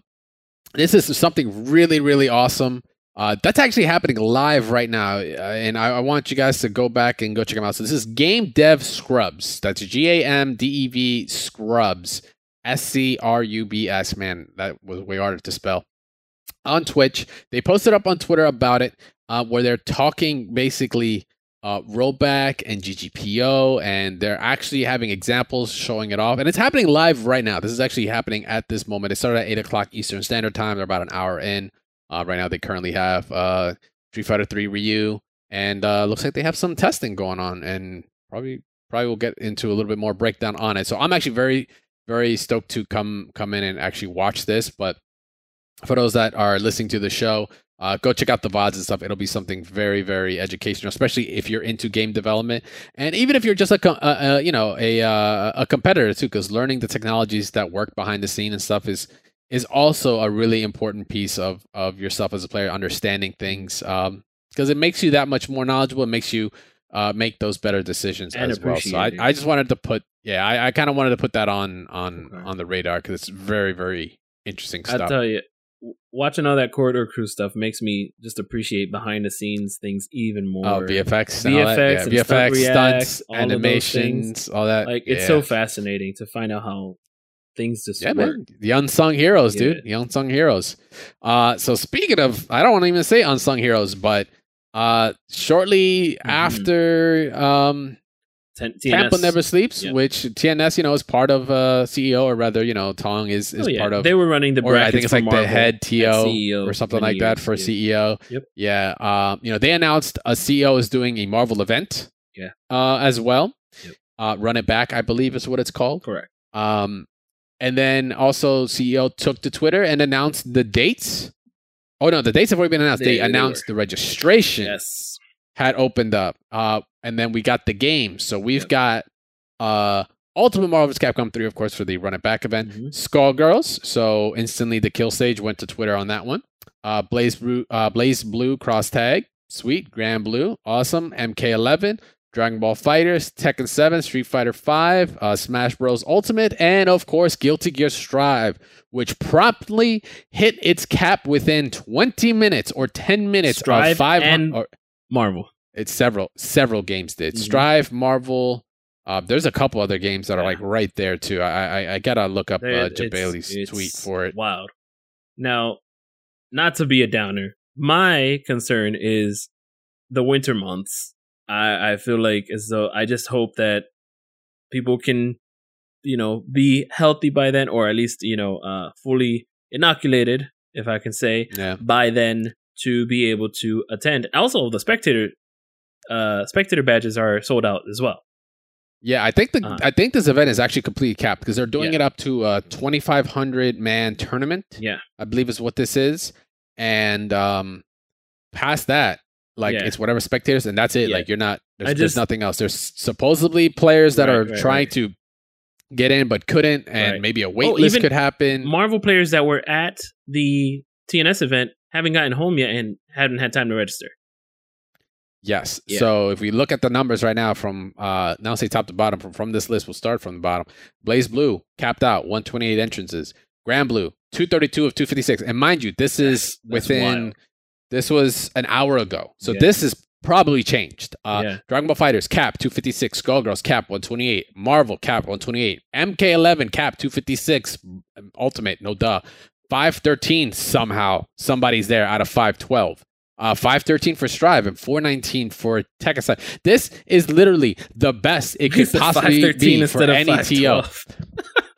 this is something really really awesome. Uh, that's actually happening live right now, uh, and I, I want you guys to go back and go check them out. So this is Game Dev Scrubs. That's G A M D E V Scrubs. S C R U B S. Man, that was way harder to spell. On Twitch, they posted up on Twitter about it, uh, where they're talking basically uh, rollback and GGPO, and they're actually having examples showing it off. And it's happening live right now. This is actually happening at this moment. It started at 8 o'clock Eastern Standard Time. They're about an hour in. Uh, right now, they currently have uh, Street Fighter 3 Ryu, and uh, looks like they have some testing going on, and probably probably we'll get into a little bit more breakdown on it. So I'm actually very very stoked to come come in and actually watch this. But for those that are listening to the show, uh, go check out the VODs and stuff. It'll be something very, very educational, especially if you're into game development, and even if you're just a, uh, uh, you know, a uh, a competitor too, because learning the technologies that work behind the scene and stuff is is also a really important piece of of yourself as a player, understanding things, because it makes you that much more knowledgeable. It makes you uh, make those better decisions And as well. So I. I just wanted to put yeah I, I kind of wanted to put that on on Okay. on the radar because it's very very interesting stuff. I tell you, watching all that corridor crew stuff makes me just appreciate behind the scenes things even more. Oh, VFX, and all that. VFX yeah, and VFX, stunt reacts, stunts, all animations, all that. like it's yeah. so fascinating to find out how things just Yeah, man. The unsung heroes, Yeah. dude. The unsung heroes. Uh, so speaking of, I don't want to even say unsung heroes, but uh, shortly Mm-hmm. after um, Ten- Tampa. Never Sleeps, Yeah. which TNS, you know, is part of uh, CEO, or rather, you know, Tong is is Oh, yeah. part of. they were running the or I think it's like the head TO CEO or something like that for CEO. Yep. Yeah. Um, you know, they announced a CEO is doing a Marvel event. Yeah. Uh, as well. Yep. Uh, Run it back, I believe, is what it's called. Correct. Um, and then also CEO took to Twitter and announced the dates. Oh no, the dates have already been announced. They- They, they announced the registration Yes. had opened up. Uh, and then we got the game. So we've Yep. got uh Ultimate Marvel vs. Capcom 3, of course, for the Run It Back event. Mhm. Skullgirls. So instantly the kill stage went to Twitter on that one. Uh, BlazBlue, uh, BlazBlue cross tag, sweet. Granblue, awesome. MK11, Dragon Ball FighterZ, Tekken 7, Street Fighter 5, uh, Smash Bros. Ultimate, and of course Guilty Gear Strive, which promptly hit its cap within 20 minutes or 10 minutes Strive of five. and- or, Marvel. it's several several games did Mhm. Strive, Marvel. Uh, there's a couple other games that are like right there too. I I, I gotta look up uh, Jebailey's tweet for it. Wild. Now, not to be a downer, my concern is the winter months. I, I feel like as though I just hope that people can, you know, be healthy by then, or at least you know, uh, fully inoculated, if I can say, Yeah, by then to be able to attend. Also, the spectator, uh, spectator badges are sold out as well. yeah. I think the Uh. I think this event is actually completely capped because they're doing Yeah. it up to a 2,500 man tournament. Yeah. I believe is what this is, and um, past that, like Yeah. it's whatever spectators, and that's it. Yeah. Like you're not. There's, I there's nothing else. There's supposedly players that Right, are right, trying right. to get in but couldn't, and maybe a wait Oh, list could happen. Marvel players that were at the TNS event haven't gotten home yet and haven't had time to register. Yes. Yeah. So if we look at the numbers right now from uh now say top to bottom from, from this list, we'll start from the bottom. BlazBlue capped out 128 entrances. Granblue 232 of 256. And mind you, this is That's within wild. This was an hour ago. So Yeah. this is probably changed. Uh Yeah. Dragon Ball FighterZ cap 256, Skullgirls cap 128, Marvel cap 128, MK11 cap 256, Ultimate no duh. 513 somehow somebody's there out of 512. Uh, 513 for Strive and 419 for Tekken. This is literally the best it could possibly 513 be for instead of any TO.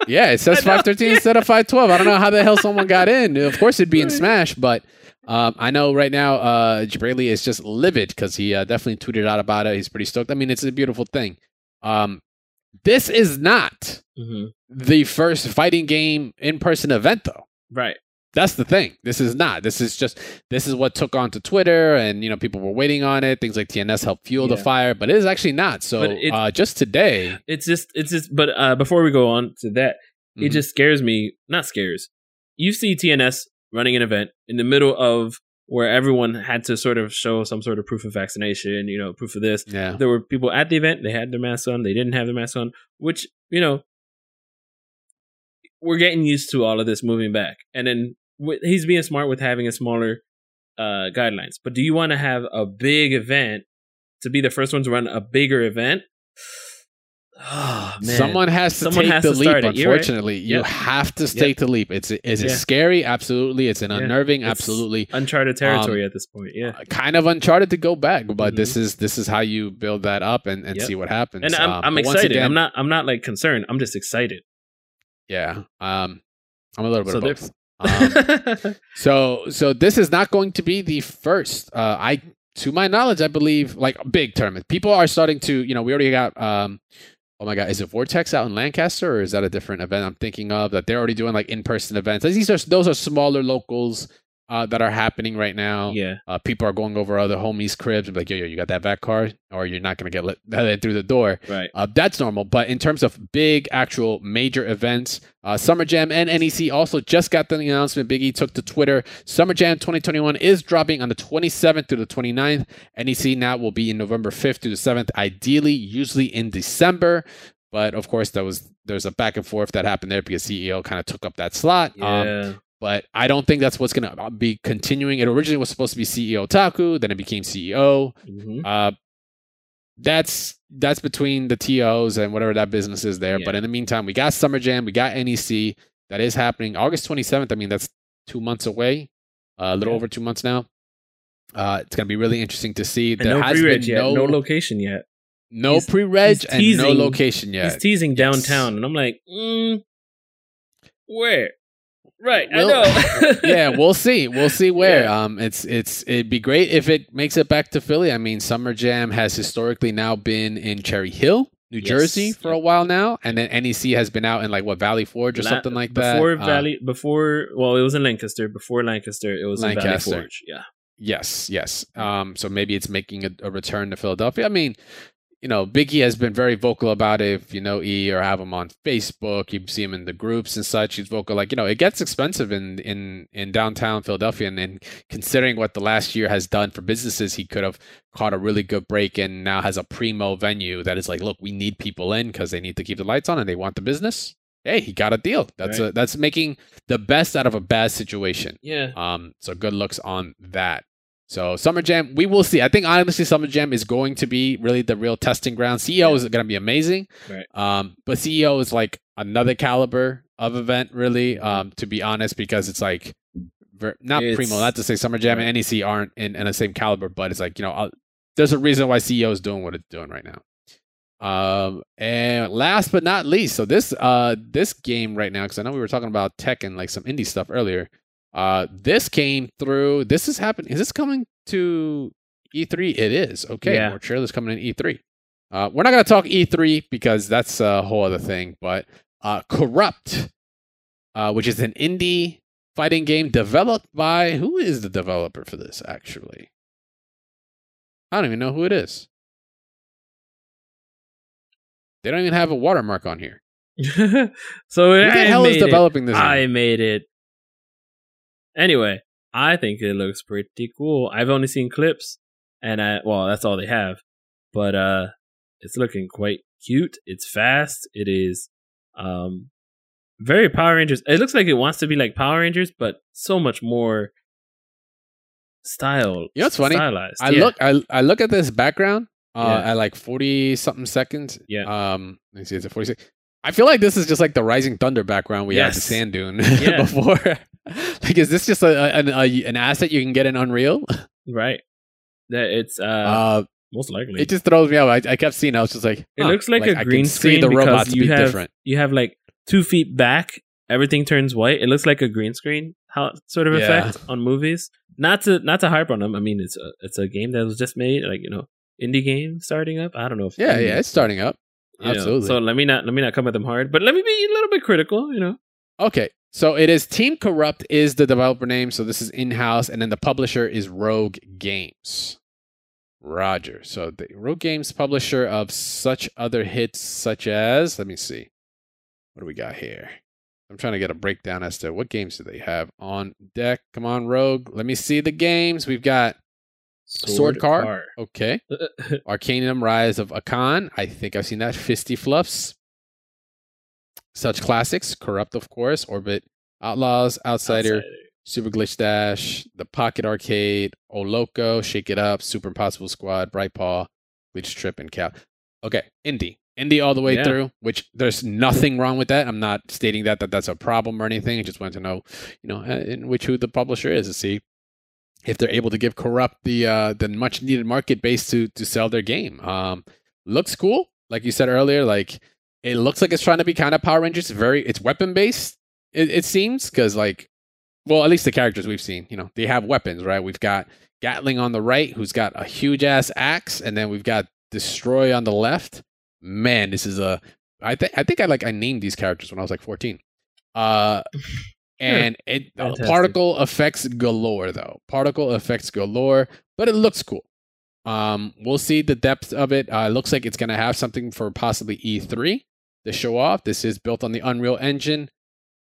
Yeah, it says [LAUGHS] 513 instead of 512. I don't know how the hell someone got in. Of course, it'd be in [LAUGHS] Smash, but um, I know right now uh, Jebailey is just livid because he uh, definitely tweeted out about it. He's pretty stoked. I mean, it's a beautiful thing. Um, this is not Mhm. the first fighting game in person event, though. Right. That's the thing. This is not. This is just. This is what took on to Twitter, and you know people were waiting on it. Things like TNS helped fuel the fire, but it is actually not. So it- uh, just today, It's just, it's just, but uh, before we go on to that, it Mhm. just scares me. Not scares. You see TNS running an event in the middle of where everyone had to sort of show some sort of proof of vaccination, you know, proof of this. yeah, There were people at the event, they had their masks on, they didn't have their masks on, which, you know, we're getting used to all of this moving back. And then he's being smart with having a smaller uh, guidelines. But do you want to have a big event to be the first one to run a bigger event? Oh, man. someone has to Someone take has the to leap. start it. You're right. Unfortunately, you Yep. have to Yep. take the leap. It's is it Yeah. scary? Absolutely. It's an Yeah. unnerving. It's Absolutely. uncharted territory at this point. Yeah. Uh, kind of uncharted to go back, but Mhm. this is this is how you build that up and, and Yep. see what happens. And I'm, Um, I'm excited. again- I'm not I'm not like concerned. I'm just excited. Yeah. Um, I'm a little bit So of both. Um, [LAUGHS] So so this is not going to be the first. Uh, I to my knowledge, I believe like big tournament. People are starting to you know we already got. Um, oh my god, is it Vortex out in Lancaster or is that a different event I'm thinking of that they're already doing like in person events? These are those are smaller locals. Uh, that are happening right now. Yeah. Uh, people are going over other homies' cribs and be like, yo, yo, you got that vac card? Or you're not going to get let, [LAUGHS] through the door. Right. Uh, that's normal. But in terms of big, actual major events, uh, Summer Jam and NEC also just got the announcement. Biggie took to Twitter. Summer Jam 2021 is dropping on the 27th through the 29th. NEC now will be in November 5th through the 7th, ideally, usually in December. But of course, there was there's a back and forth that happened there because CEO kind of took up that slot. Um, Yeah. But I don't think that's what's going to be continuing. It originally was supposed to be CEOtaku, then it became CEO. Mhm. Uh, that's that's between the TOs and whatever that business is there. But in the meantime, we got Summer Jam, we got NEC that is happening August 27th. I mean, that's two months away, uh, a little Yeah. over two months now. Uh, it's going to be really interesting to see. And There no has been no, No location yet. no he's- pre-reg he's and no location yet. He's teasing Yes. downtown, and I'm like, mm, where? Right. Well, I know. [LAUGHS] yeah, we'll see. We'll see where. Yeah. Um, it's it's it'd be great if it makes it back to Philly. I mean, Summer Jam has historically now been in Cherry Hill, New Yes. Jersey, for a while now, and then NEC has been out in like what Valley Forge or La- something like that. Before Uh, Valley, before well, it was in Lancaster. Before Lancaster, it was in Lancaster. Valley Forge. Yeah. Yes, yes. Um, so maybe it's making a, a return to Philadelphia. I mean, you know, Biggie has been very vocal about it. If you know E or have him on Facebook, you see him in the groups and such. He's vocal, like you know, it gets expensive in in in downtown Philadelphia, and, and considering what the last year has done for businesses, he could have caught a really good break and now has a primo venue that is like, look, we need people in because they need to keep the lights on and they want the business. Hey, he got a deal. That's Right. a, that's making the best out of a bad situation. Yeah. Um, so good looks on that. So Summer Jam, we will see. I think honestly, Summer Jam is going to be really the real testing ground. CEO is going to be amazing. Right. Um, but CEO is like another caliber of event, really. Um, to be honest, because it's like ver- not It's- primo. Not to say Summer Jam and NEC aren't in, in the same caliber, but it's like you know, i there's a reason why CEO is doing what it's doing right now. Um, and last but not least, so this uh this game right now, because I know we were talking about tech and like some indie stuff earlier. Uh, this came through. This is happening. Is this coming to E3? It is. Okay, Yeah. more trailers coming in E3. Uh, we're not gonna talk E3 because that's a whole other thing. But uh, Coreupt, uh, which is an indie fighting game developed by who is the developer for this? Actually, I don't even know who it is. They don't even have a watermark on here. [LAUGHS] so Who the I hell is made it. developing this? I game? made it. Anyway, I think it looks pretty cool. I've only seen clips, and I well, that's all they have. But uh, it's looking quite cute. It's fast. It is um very Power Rangers. It looks like it wants to be like Power Rangers, but so much more style. You know what's funny? Stylized. I Yeah. look I, I look at this background uh, Yeah. at like forty something seconds. Yeah. Um let me see, is it forty six? I feel like this is just like the Rising Thunder background we had the sand dune [LAUGHS] before. [LAUGHS] like is this just a, a- an a, an asset you can get in Unreal? right. That it's uh, Uh most likely. it just throws me out. I, I kept seeing I was just like It looks like, a I green screen the because robots you be have different. you have like two feet back, everything turns white. It looks like a green screen how sort of Yeah. effect on movies. Not to not to harp on them. I mean, it's a it's a game that was just made, like you know, indie game starting up. I don't know if Yeah, yeah, it's starting up. you know. Absolutely. So let me not let me not come at them hard, but let me be a little bit critical. You know, Okay, so it is Team Coreupt is the developer name, so this is in house, and then the publisher is Rogue Games. Roger. So the Rogue Games publisher of such other hits such as let me see. What do we got here? I'm trying to get a breakdown as to what games do they have on deck. Come on, Rogue. Let me see the games. We've got Sword Car. okay. [LAUGHS] Arcanum Rise of Akan. I think I've seen that. Fisty Fluffs. Such classics. Coreupt, of course. Orbit Outlaws, Outsider, Super Glitch Dash, The Pocket Arcade, O Loco, Shake It Up, Super Impossible Squad, Bright Paw, Glitch Trip, and Cap. Okay, indie. Indie all the way Yeah. through, which there's nothing wrong with that. I'm not stating that, that that's a problem or anything. I just want to know, you know, uh, in which who the publisher is to see if they're able to give Coreupt the uh, the much needed market base to to sell their game. Um, looks cool, like you said earlier. Like it looks like it's trying to be kind of Power Rangers. Very, it's weapon based. It, it seems because like, well, at least the characters we've seen, you know, they have weapons, right? We've got Gatling on the right, who's got a huge ass axe, and then we've got Destroy on the left. Man, this is a. I think I think I like I named these characters when I was like 14. Uh, [LAUGHS] and it uh, particle effects galore though. Particle effects galore, but it looks cool. Um, we'll see the depth of it. Uh, it looks like it's going to have something for possibly E3 to show off. This is built on the Unreal Engine,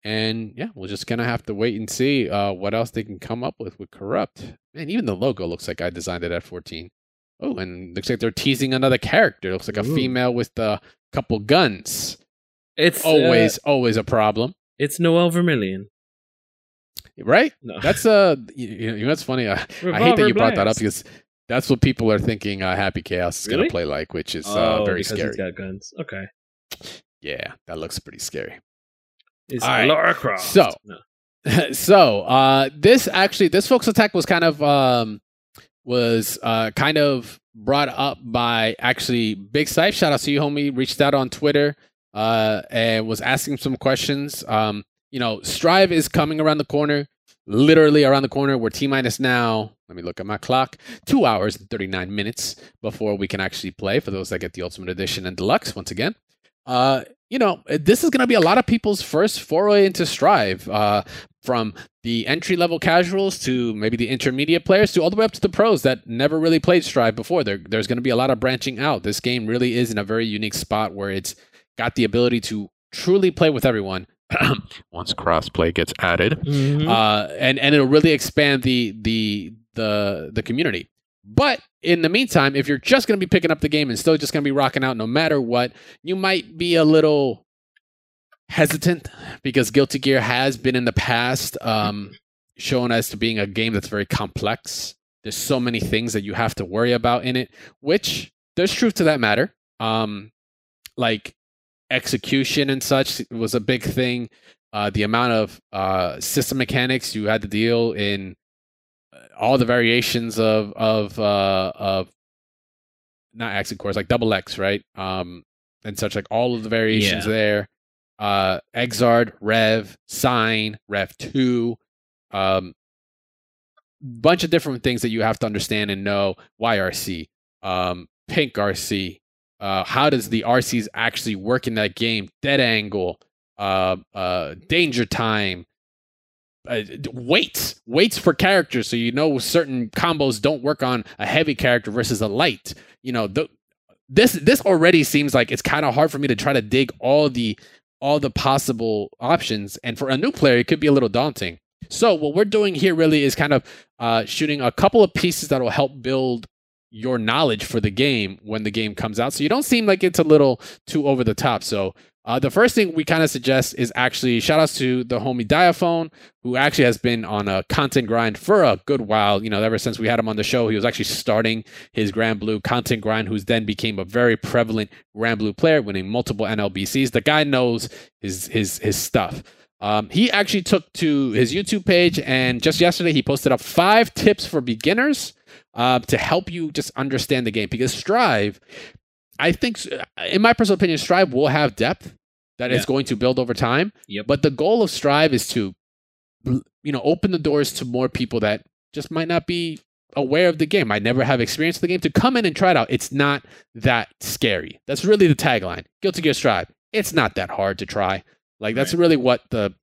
and yeah, we're just gonna have to wait and see uh, what else they can come up with with Coreupt. Man, even the logo looks like I designed it at 14. Oh, and looks like they're teasing another character. looks like a female with a couple guns. It's uh, Always, always a problem, it's Noel Vermillion. right? No, That's uh, you, know what's funny? I, I hate that you brought that up because that's what people are thinking. Uh, Happy Chaos is Really? gonna play like, which is uh, Oh, very scary. He's got guns. Okay. Yeah, that looks pretty scary. All right. Lara Croft. So- [LAUGHS] No. so uh this actually this Focus Attack was kind of um was uh kind of brought up by actually big Sife. shout out to you homie reached out on twitter uh and was asking some questions um you know strive is coming around the corner literally around the corner we're t minus now let me look at my clock two hours and 39 minutes before we can actually play for those that get the ultimate edition and deluxe once again uh you know this is going to be a lot of people's first foray into strive uh from the entry level casuals to maybe the intermediate players to all the way up to the pros that never really played Strive before. There, there's going to be a lot of branching out. This game really is in a very unique spot where it's got the ability to truly play with everyone. [CLEARS THROAT] Once crossplay gets added, Mhm. uh, and and it'll really expand the the the the community. But in the meantime, if you're just going to be picking up the game and still just going to be rocking out no matter what, you might be a little hesitant because Guilty Gear has been in the past um, shown as to being a game that's very complex. There's so many things that you have to worry about in it, which there's truth to that matter. Um, like execution and such was a big thing. Uh, the amount of uh, system mechanics you had to deal in all the variations of of uh, of not exit course like double X right um, and such like all of the variations Yeah. there. Uh, Xrd, Rev, Sign, Rev two, um, bunch of different things that you have to understand and know. YRC, um, Pink RC, uh, how does the RCs actually work in that game? Dead angle, uh, uh, danger time, uh, weights, weights for characters, so you know certain combos don't work on a heavy character versus a light. You know, the, this this already seems like it's kind of hard for me to try to dig all the all the possible options, and for a new player, it could be a little daunting. So what we're doing here really is kind of uh, shooting a couple of pieces that will help build your knowledge for the game when the game comes out. So you don't seem like it's a little too over the top. So uh, the first thing we kind of suggest is actually shout outs to the homie Diaphone, who actually has been on a content grind for a good while. You know, ever since we had him on the show, he was actually starting his Granblue content grind, who's then became a very prevalent Granblue player, winning multiple NLBCs. The guy knows his his his stuff. Um, he actually took to his YouTube page, and just yesterday he posted up five tips for beginners uh, to help you just understand the game. Because Strive, I think, in my personal opinion, Strive will have depth that is Yeah. going to build over time. Yep. But the goal of Strive is to, you know, open the doors to more people that just might not be aware of the game, might never have experience the game, to come in and try it out. It's not that scary. That's really the tagline. Guilty Gear Strive. It's not that hard to try. Like that's Right. really what the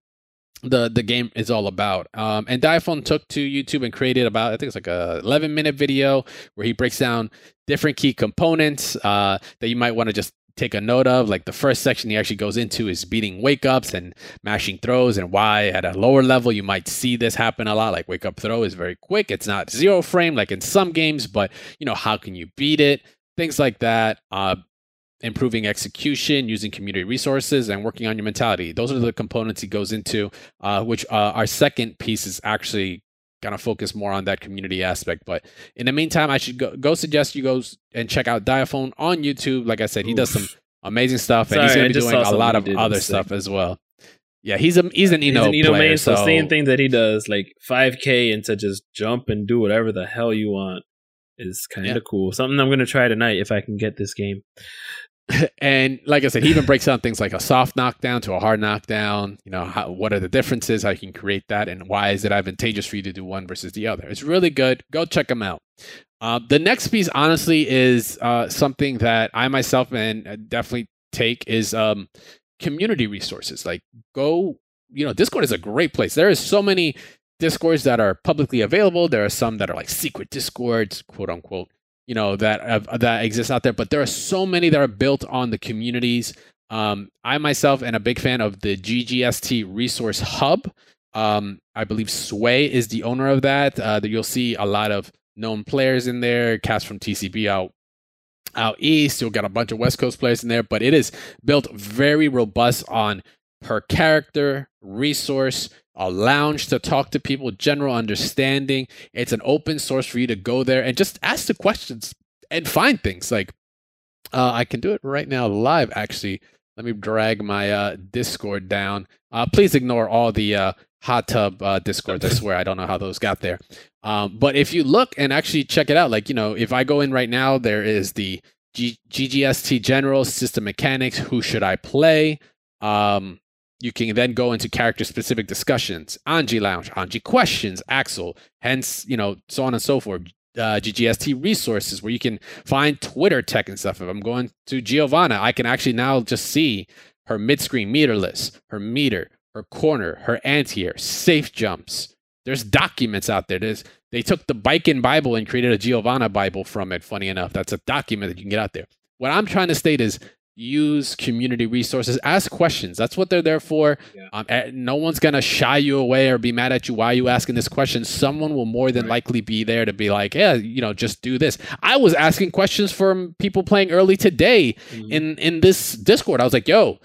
the the game is all about. Um, and Diaphone took to YouTube and created about I think it's like a 11 minute video where he breaks down different key components uh, that you might want to just take a note of. Like the first section he actually goes into is beating wake ups and mashing throws and why at a lower level you might see this happen a lot. Like wake up throw is very quick. It's not zero frame like in some games, but you know how can you beat it? Things like that. Uh, improving execution, using community resources, and working on your mentality. Those are the components he goes into. Uh, which uh, our second piece is actually going to focus more on that community aspect. But in the meantime, I should go, go suggest you go and check out Diaphone on YouTube. Like I said, he does some amazing stuff, and he's Sorry, going to be doing a lot of other stuff as well. Yeah, he's a he's an I-No, He's an I-No player, main, so, so same thing that he does, like 5K and to just jump and do whatever the hell you want is kind of Yeah. cool. Something I'm going to try tonight if I can get this game. [LAUGHS] and like I said, he even breaks down things like a soft knockdown to a hard knockdown. You know, how, what are the differences? How you can create that, and why is it advantageous for you to do one versus the other? It's really good. Go check him out. Uh, the next piece, honestly, is uh, something that I myself and uh, definitely take is um, community resources. Like, go you know, Discord is a great place. There is so many discords that are publicly available. There are some that are like secret discords, quote unquote, you know, that uh, that exist out there. But there are so many that are built on the communities. Um, I myself am a big fan of the GGST Resource Hub. Um, I believe Sway is the owner of that. Uh, that you'll see a lot of known players in there, cast from TCB out out east. You'll get a bunch of West Coast players in there, but it is built very robust on per character, resource, a lounge to talk to people, general understanding. It's an open source for you to go there and just ask the questions and find things. Like uh, I can do it right now live. Actually, let me drag my uh, Discord down. Uh, please ignore all the uh, hot tub uh, Discords. I [LAUGHS] swear I don't know how those got there. Um, but if you look and actually check it out, like you know, if I go in right now, there is the G- GGST General System Mechanics. Who should I play? Um, you can then go into character specific discussions, Anji Lounge, Anji Questions, Axel, hence, you know, so on and so forth. Uh, GGST resources where you can find Twitter tech and stuff. If I'm going to Giovanna, I can actually now just see her mid screen meter list, her meter, her corner, her anti-air, safe jumps. There's documents out there. There's they took the Baiken Bible and created a Giovanna Bible from it. Funny enough, that's a document that you can get out there. What I'm trying to state is use community resources ask questions that's what they're there for yeah. um, eh, no one's gonna shy you away or be mad at you why are you asking this question someone will more than right. likely be there to be like yeah you know just do this i was asking questions from people playing early today mm-hmm. in in this discord i was like yo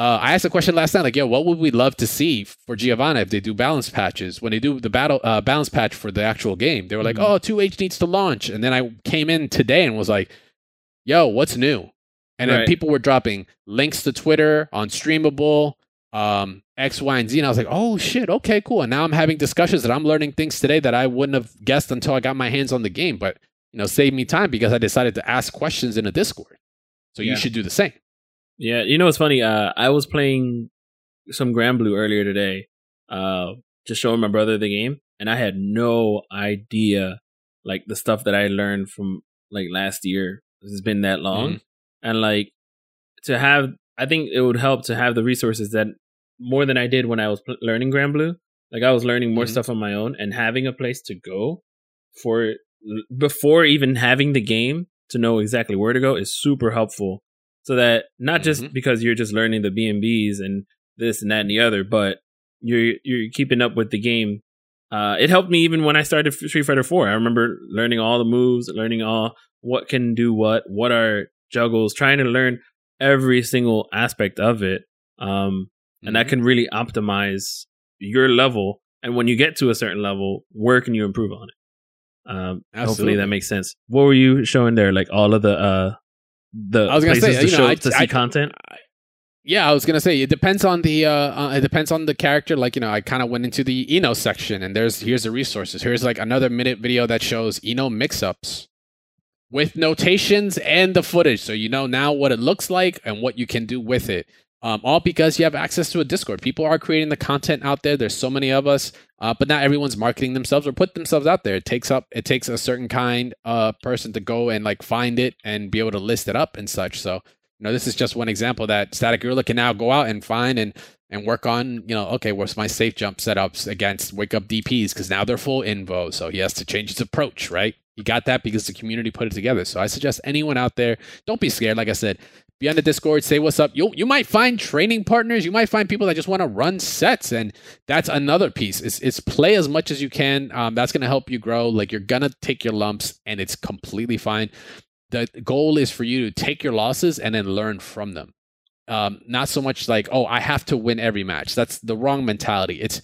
uh, I asked a question last night, like, yo, what would we love to see for Giovanna if they do balance patches? When they do the battle uh, balance patch for the actual game, they were like, mm-hmm. oh, 2H needs to launch. And then I came in today and was like, yo, what's new? And right. then people were dropping links to Twitter on Streamable, um, X, Y, and Z. And I was like, oh shit, okay, cool. And now I'm having discussions that I'm learning things today that I wouldn't have guessed until I got my hands on the game. But you know, saved me time because I decided to ask questions in a Discord. So yeah. you should do the same. Yeah, you know what's funny? Uh, I was playing some Granblue earlier today, uh, just showing my brother the game, and I had no idea like the stuff that I learned from like last year. It's been that long. Mm-hmm and like to have i think it would help to have the resources that more than i did when i was pl- learning Granblue like i was learning more mm-hmm. stuff on my own and having a place to go for before even having the game to know exactly where to go is super helpful so that not just mm-hmm. because you're just learning the b&bs and this and that and the other but you're you're keeping up with the game uh, it helped me even when I started Street Fighter 4. I remember learning all the moves, learning all what can do what, what are juggles, trying to learn every single aspect of it. Um, mm-hmm. and that mm-hmm. can really optimize your level. And when you get to a certain level, where can you improve on it? Um, hopefully that makes sense. What were you showing there? Like all of the uh, the I was gonna say, to, show, know, I, to see I, content. I, yeah, I was gonna say it depends on the uh, uh it depends on the character. Like you know, I kind of went into the I-No section, and there's here's the resources. Here's like another minute video that shows I-No mix-ups with notations and the footage. So you know now what it looks like and what you can do with it. Um, all because you have access to a Discord. People are creating the content out there. There's so many of us, uh, but not everyone's marketing themselves or put themselves out there. It takes up it takes a certain kind of person to go and like find it and be able to list it up and such. So you know this is just one example that Static Gorilla can now go out and find and and work on, you know, okay, what's my safe jump setups against wake up DPs because now they're full invo. So he has to change his approach, right? He got that because the community put it together. So I suggest anyone out there, don't be scared. Like I said, be on the Discord, say what's up. You you might find training partners. You might find people that just want to run sets, and that's another piece. It's, it's play as much as you can. Um, that's gonna help you grow. Like you're gonna take your lumps, and it's completely fine. The goal is for you to take your losses and then learn from them. Um, not so much like, oh, I have to win every match. That's the wrong mentality. It's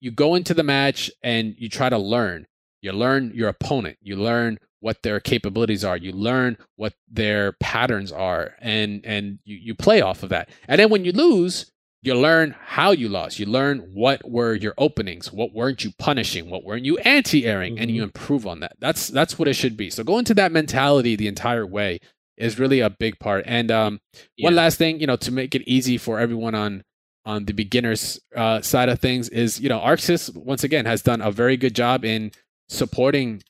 you go into the match and you try to learn. You learn your opponent. You learn what their capabilities are. You learn what their patterns are, and and you, you play off of that. And then when you lose, you learn how you lost. You learn what were your openings, what weren't you punishing, what weren't you anti-airing, mm-hmm. and you mm-hmm. improve on that. That's that's what it should be. So go into that mentality the entire way is really a big part. And um, yeah. one last thing, you know, to make it easy for everyone on on the beginners uh, side of things is, you know, ArcSys once again has done a very good job in supporting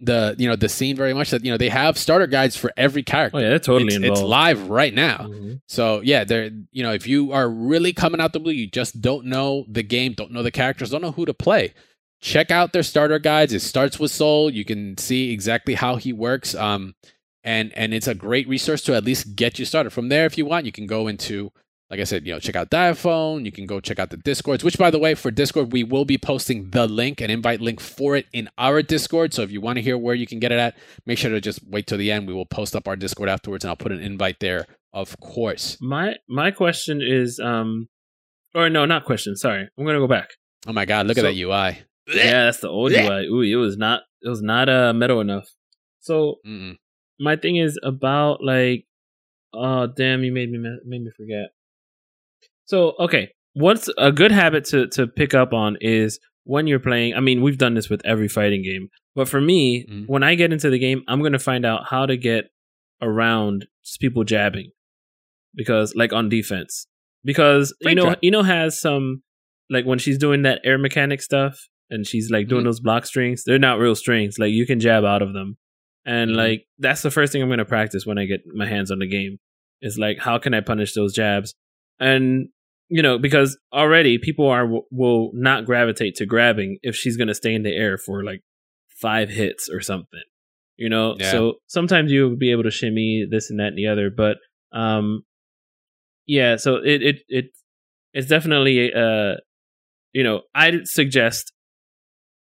the you know the scene very much that you know they have starter guides for every character. Oh yeah, they're totally it's, involved. it's live right now. Mhm. So yeah, they're you know if you are really coming out the blue, you just don't know the game, don't know the characters, don't know who to play. Check out their starter guides. It starts with Sol. You can see exactly how he works. Um, and and it's a great resource to at least get you started. From there, if you want, you can go into like I said, you know, check out Diaphone. You can go check out the Discords, which by the way, for Discord, we will be posting the link, an invite link for it in our Discord. So if you want to hear where you can get it at, make sure to just wait till the end. We will post up our Discord afterwards and I'll put an invite there, of course. My my question is, um, or no, not question. Sorry, I'm gonna go back. Oh my god, look So- at that UI. Yeah, that's the old UI. Ooh, it was not it was not uh metal enough. So Mm-mm. my thing is about like, oh damn, you made me made me forget. So okay, what's a good habit to to pick up on is when you're playing. I mean, we've done this with every fighting game, but for me, Mhm. when I get into the game, I'm gonna find out how to get around people jabbing, because like on defense, because you know you know has some like when she's doing that air mechanic stuff and she's like doing Mhm. those block strings. They're not real strings. Like you can jab out of them. And Mhm. like that's the first thing I'm going to practice when I get my hands on the game is like how can I punish those jabs? And you know, because already people are will not gravitate to grabbing if she's going to stay in the air for like 5 hits or something. You know, Yeah. so sometimes you'll be able to shimmy this and that and the other, but um yeah, so it it it it's definitely uh you know, I'd suggest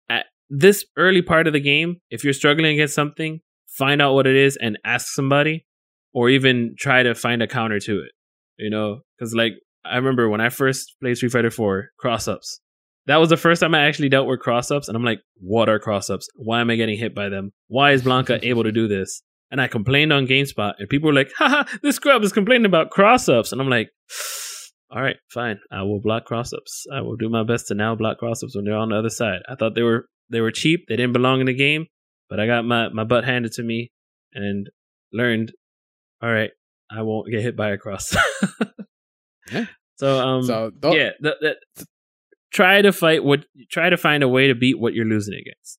at this early part of the game, if you're struggling against something, find out what it is and ask somebody, or even try to find a counter to it. You know, because like I remember when I first played Street Fighter 4 cross ups. That was the first time I actually dealt with cross ups, and I'm like, what are cross ups? Why am I getting hit by them? Why is Blanka able to do this? And I complained on GameSpot, and people were like, [LAUGHS] haha, this scrub is complaining about cross ups. And I'm like, [SIGHS] all right, fine. I will block cross ups. I will do my best to now block cross ups when they're on the other side. I thought they were they were cheap. They didn't belong in the game, but I got my, my butt handed to me and learned, all right, I won't get hit by a cross. [LAUGHS] Yeah. So um so th- yeah, th- th- try to fight what try to find a way to beat what you're losing against.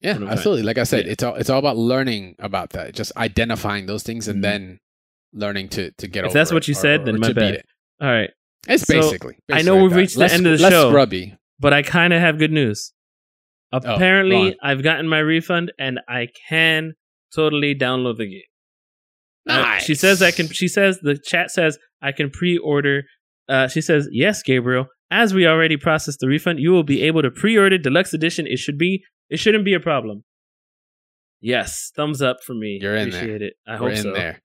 Yeah, absolutely. Like I said, Yeah. it's all it's all about learning about that, just identifying those things, and Mhm. then learning to to get If over. If that's what you or- said, or then my bad. it. All right. It's So, basically. I know we've reached the end of the less show. Scrubby. But I kind of have good news. Oh, Apparently, on. I've gotten my refund and I can totally download the game. Uh, she says I can. She says the chat says I can pre-order. Uh, she says yes, Gabriel. As we already processed the refund, you will be able to pre-order deluxe edition. It should be. It shouldn't be a problem. Yes, thumbs up for me. You're in there. Appreciate it. I We're hope in so. there.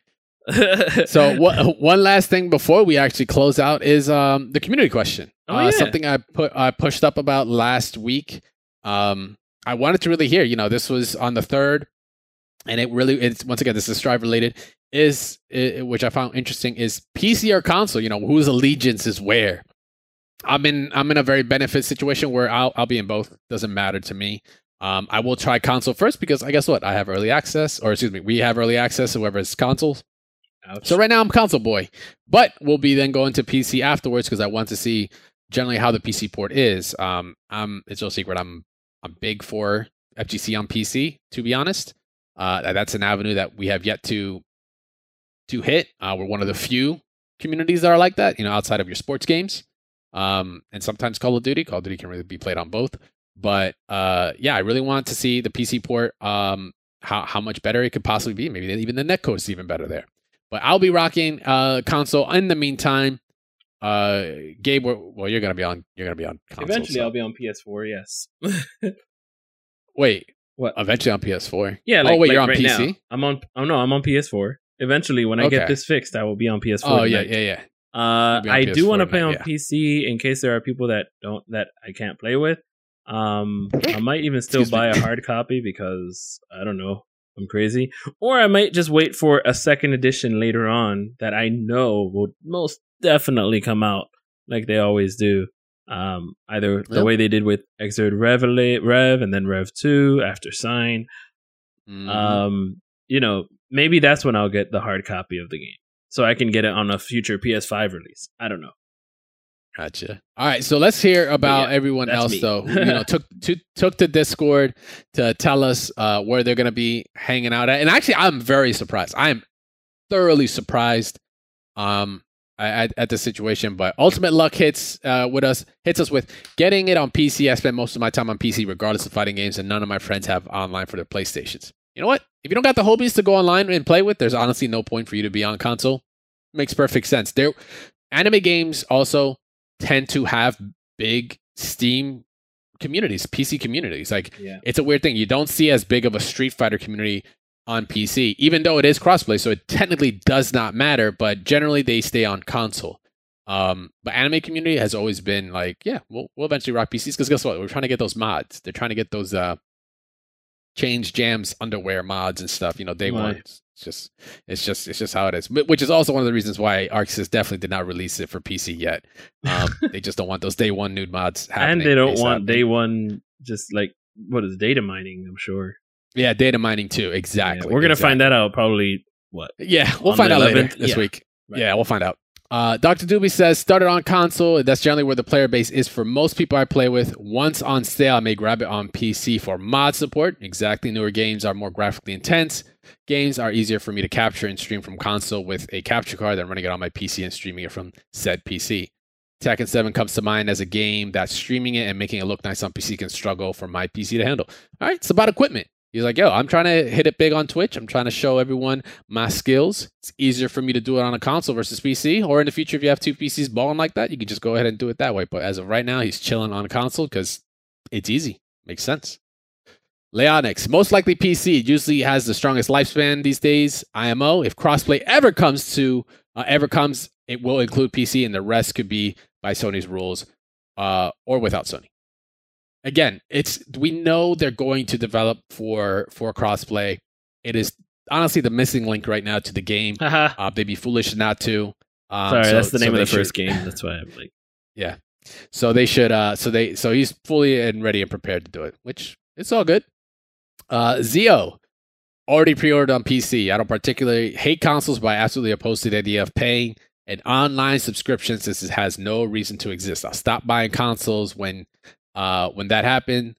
[LAUGHS] So what, one last thing before we actually close out is um, the community question. Oh, uh, yeah. Something I put I pushed up about last week. Um, I wanted to really hear. You know, this was on the third, and it really it's once again this is strive related. Is i which I found interesting is PC or console. You know, whose allegiance is where. I'm in I'm in a very benefit situation where I'll I'll be in both. Doesn't matter to me. Um, I will try console first because I guess what I have early access, or excuse me, we have early access. Whoever has consoles. Ouch. So right now I'm console boy, but we'll be then going to PC afterwards because I want to see generally how the PC port is. Um, I'm it's no secret I'm I'm big for FGC on PC. To be honest, uh, that's an avenue that we have yet to to hit. Uh, we're one of the few communities that are like that. You know, outside of your sports games, um, and sometimes Call of Duty. Call of Duty can really be played on both. But uh, yeah, I really want to see the PC port. Um, how how much better it could possibly be. Maybe even the netcode is even better there. But I'll be rocking uh console. In the meantime, uh, Gabe, well, you're gonna be on. You're gonna be on. Console, Eventually, so- I'll be on PS4. Yes. [LAUGHS] Wait, what? eventually on PS4. Yeah. Oh, wait, like you're on right PC? Now. I'm on. Oh no, I'm on PS4. Eventually, when I get this fixed, I will be on PS4. Oh yeah, yeah, yeah. Uh, You'll be on I do PS4 want to play on yeah. PC in case there are people that don't that I can't play with. Um, I might even still Excuse me. buy a hard [COUGHS] copy because I don't know, I'm crazy. Or I might just wait for a second edition later on that I know will most definitely come out like they always do. Um, either the Yep. way they did with Xrd Rev, Rev and then Rev Two after Sign. Mhm. Um, you know, maybe that's when I'll get the hard copy of the game, so I can get it on a future PS5 release. I don't know. Gotcha. All right, so let's hear about yeah, everyone else me. though. who, you know, [LAUGHS] took to, took to Discord to tell us uh, where they're gonna be hanging out at. And actually, I'm very surprised. I am thoroughly surprised um, at, at the situation. But Ultimate Luck hits uh, with us hits us with getting it on PC. I spend most of my time on PC, regardless of fighting games, and none of my friends have online for their PlayStations. You know what? If you don't got the hobies to go online and play with, there's honestly no point for you to be on console. Makes perfect sense. There, anime games also tend to have big Steam communities, PC communities. Like Yeah. it's a weird thing. You don't see as big of a Street Fighter community on PC, even though it is crossplay, so it technically does not matter. But generally, they stay on console. Um, but anime community has always been like, yeah, we'll we'll eventually rock PCs because guess what? We're trying to get those mods. They're trying to get those uh change jams underwear mods and stuff. You know, day one. It's just it's just it's just how it is. Wh- Which is also one of the reasons why ArcSys definitely did not release it for PC yet. Um, [LAUGHS] they just don't want those day one nude mods happening. and they don't ASAP. want day one just like what is data mining. I'm sure. Yeah data mining too. Yeah, Exactly. we're gonna exactly. find that out probably. What? Yeah, we'll find out later this Yeah. week. Right. Yeah, we'll find out. Uh, Dr. Doobie says, started on console. That's generally where the player base is for most people I play with. Once on sale, I may grab it on PC for mod support. Exactly. Newer games are more graphically intense. Games are easier for me to capture and stream from console with a capture card than running it on my PC and streaming it from said PC. Tekken 7 comes to mind as a game that streaming it and making it look nice on PC can struggle for my PC to handle. All right, it's about equipment. He's like, yo, I'm trying to hit it big on Twitch. I'm trying to show everyone my skills. It's easier for me to do it on a console versus PC. Or in the future, if you have two PCs balling like that, you can just go ahead and do it that way. But as of right now, he's chilling on a console because it's easy. Makes sense. Leonix, most likely PC. Usually has the strongest lifespan these days. IMO, if crossplay ever comes to uh, ever comes, it will include PC, and the rest could be by Sony's rules uh, or without Sony. Again, it's we know they're going to develop for for crossplay. It is honestly the missing link right now to the game. Haha. [LAUGHS] Uh, they'd be foolish not to. Um, Sorry, so- that's the so name of they the first should- game. That's why I'm like, [LAUGHS] yeah. So they should. Uh, so they. So he's fully and ready and prepared to do it, which it's all good. Uh, Zio already pre-ordered on PC. I don't particularly hate consoles, but I absolutely oppose to the idea of paying an online subscription since it has no reason to exist. I'll stop buying consoles when, uh, when that happened.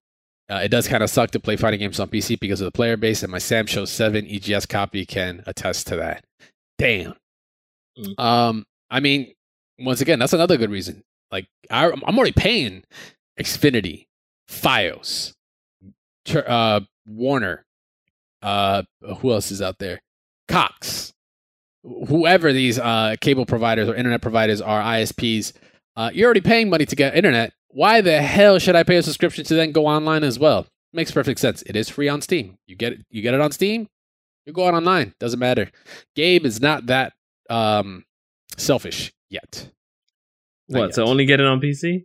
Uh, it does kind of suck to play fighting games on PC because of the player base, and my SamSho Seven EGS copy can attest to that. Damn. Mm. Um, I mean, once again, that's another good reason. Like, I, I'm already paying Xfinity, FiOS, uh, Warner. Uh, who else is out there? Cox. Whoever these uh, cable providers or internet providers are, ISPs. Uh, you're already paying money to get internet. Why the hell should I pay a subscription to then go online as well? Makes perfect sense. It is free on Steam. You get it. You get it on Steam. You're going online. Doesn't matter. Gabe is not that um, selfish yet. Not what? So only get it on PC?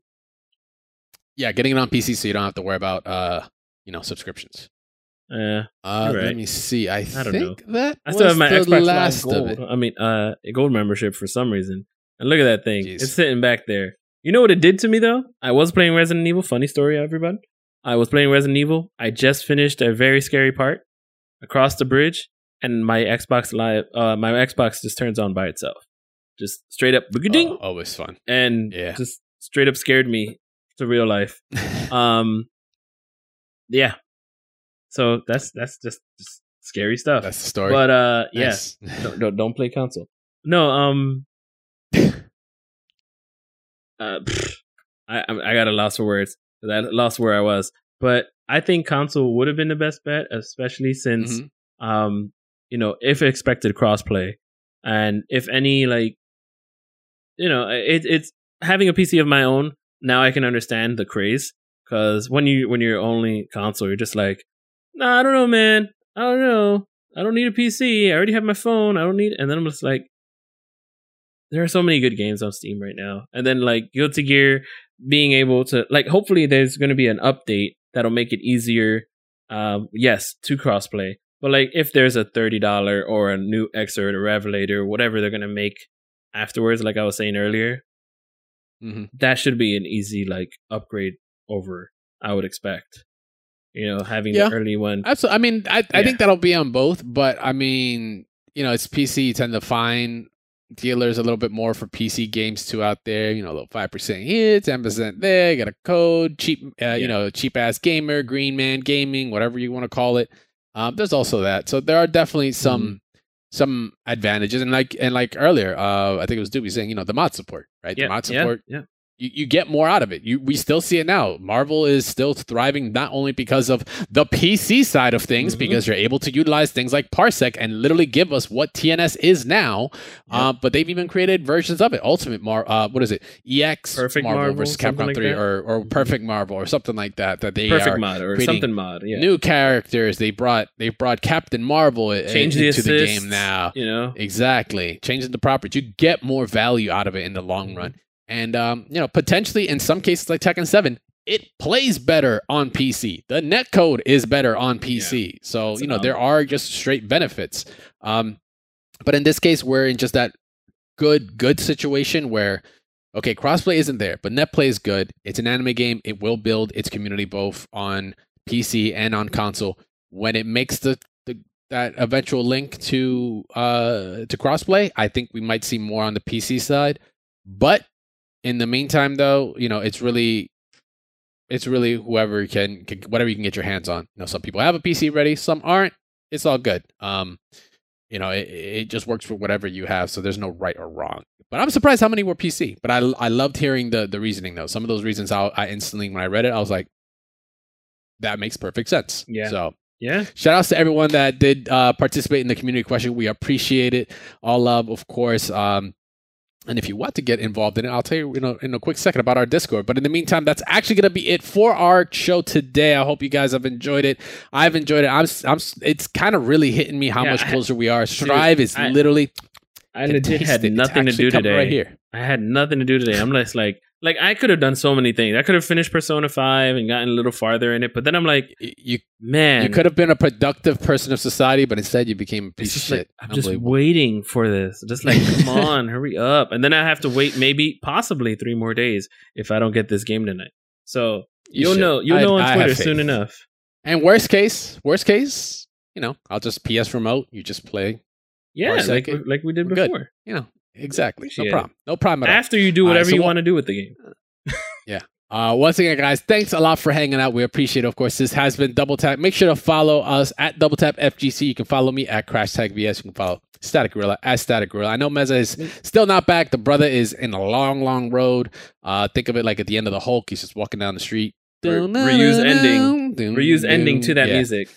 Yeah, getting it on PC so you don't have to worry about uh, you know, subscriptions. Yeah. Uh, You're Let me see. I, don't think that I still was have my Xbox Live last of Gold. I mean, uh, a gold membership for some reason. And look at that thing. Jeez. It's sitting back there. You know what it did to me though? I was playing Resident Evil. Funny story, everyone. I was playing Resident Evil. I just finished a very scary part across the bridge, and my Xbox Live, uh, my Xbox just turns on by itself, just straight up, ding, Oh, always fun. and yeah. just straight up scared me to real life. [LAUGHS] Um, yeah. So that's that's just, just scary stuff. That's the story. But uh, yeah, Nice. [LAUGHS] don't, don't don't play console. No, um, uh, pfft, I I got a loss for words. I lost where I was, but I think console would have been the best bet, especially since Mhm. um, you know, if expected crossplay, and if any like, you know, it, it's having a PC of my own. Now I can understand the craze because when you when you're only console, you're just like, nah, I don't know, man, I don't know, I don't need a PC. I already have my phone. I don't need. And then I'm just like, there are so many good games on Steam right now. And then like Guilty Gear being able to like, hopefully there's going to be an update that'll make it easier. Um, yes, to crossplay. But like, if there's a thirty dollar or a new Xrd or Revelator, whatever they're gonna make afterwards, like I was saying earlier, Mhm. that should be an easy like upgrade over. I would expect. You know, having Yeah. the early one. Absolutely. I mean, I, I Yeah. think that'll be on both, but I mean, you know, it's PC. You tend to find dealers a little bit more for PC games too out there. You know, a little five percent here, ten percent there. Got a code, cheap, uh, Yeah. you know, cheap ass gamer, Green Man Gaming, whatever you want to call it. Um, there's also that. So there are definitely some Mm-hmm. some advantages, and like and like earlier, uh, I think it was Doobie saying, you know, the mod support, right? Yeah, the mod yeah, support yeah. You, you get more out of it. You we still see it now. Marvel is still thriving not only because of the PC side of things, Mhm. because you're able to utilize things like Parsec and literally give us what TNS is now. Yeah. Uh, but they've even created versions of it. Ultimate Mar, uh, what is it? EX Perfect Marvel, Marvel, versus Capcom like Three, that. or or Perfect Marvel, or something like that. That they Perfect are mod or something mod. Yeah. new characters. They brought they brought Captain Marvel Change the into the assists, game now. You know. Exactly. Changing the properties. You get more value out of it in the long run. And um, you know, potentially in some cases like Tekken 7, it plays better on PC. The netcode is better on PC. So, It's you know, there are just straight benefits. Um, but in this case, we're in just that good, good situation where okay, crossplay isn't there, but net play is good. It's an anime game. It will build its community both on PC and on console. When it makes the, the that eventual link to uh to crossplay, I think we might see more on the PC side. But in the meantime, though, you know, it's really it's really whoever can, can whatever you can get your hands on. You know, some people have a PC ready, some aren't. It's all good. Um, you know, it, it just works for whatever you have. So there's no right or wrong. But I'm surprised how many were PC. But I I loved hearing the the reasoning though. Some of those reasons I, I instantly when I read it, I was like, that makes perfect sense. Yeah. So Yeah. shout outs to everyone that did uh, participate in the community question. We appreciate it. All love, of course. Um, and if you want to get involved in it, I'll tell you, you know, in a quick second about our Discord. But in the meantime, that's actually going to be it for our show today. I hope you guys have enjoyed it. I've enjoyed it. I'm, I'm. It's kind of really hitting me how Yeah, much I- closer we are. Strive is I- literally. I legit had it. Nothing to do today. Right here. I had nothing to do today. I'm just like, like I could have done so many things. I could have finished Persona Five and gotten a little farther in it, but then I'm like, You man, you could have been a productive person of society, but instead you became a piece of just like, shit. I'm just waiting for this. Just like, [LAUGHS] come on, hurry up. And then I have to wait maybe possibly three more days if I don't get this game tonight. So You will know you'll I- know on have Twitter soon enough. And worst case, worst case, you know, I'll just PS remote. You just play. Yeah, like like we did We're good. before. You know, exactly. No it. problem. No problem at all. After you do right, whatever so you want to do with the game. [LAUGHS] Yeah. Uh, once again, guys, thanks a lot for hanging out. We appreciate it. Of course, this has been Double Tap. Make sure to follow us at Double Tap FGC. You can follow me at Crashtag VS. You can follow Static Gorilla at Static Gorilla. I know Meza is still not back. The brother is in a long, long road. Uh, think of it like at the end of the Hulk. He's just walking down the street. Re- reuse ending. Reuse ending to that Yeah. music.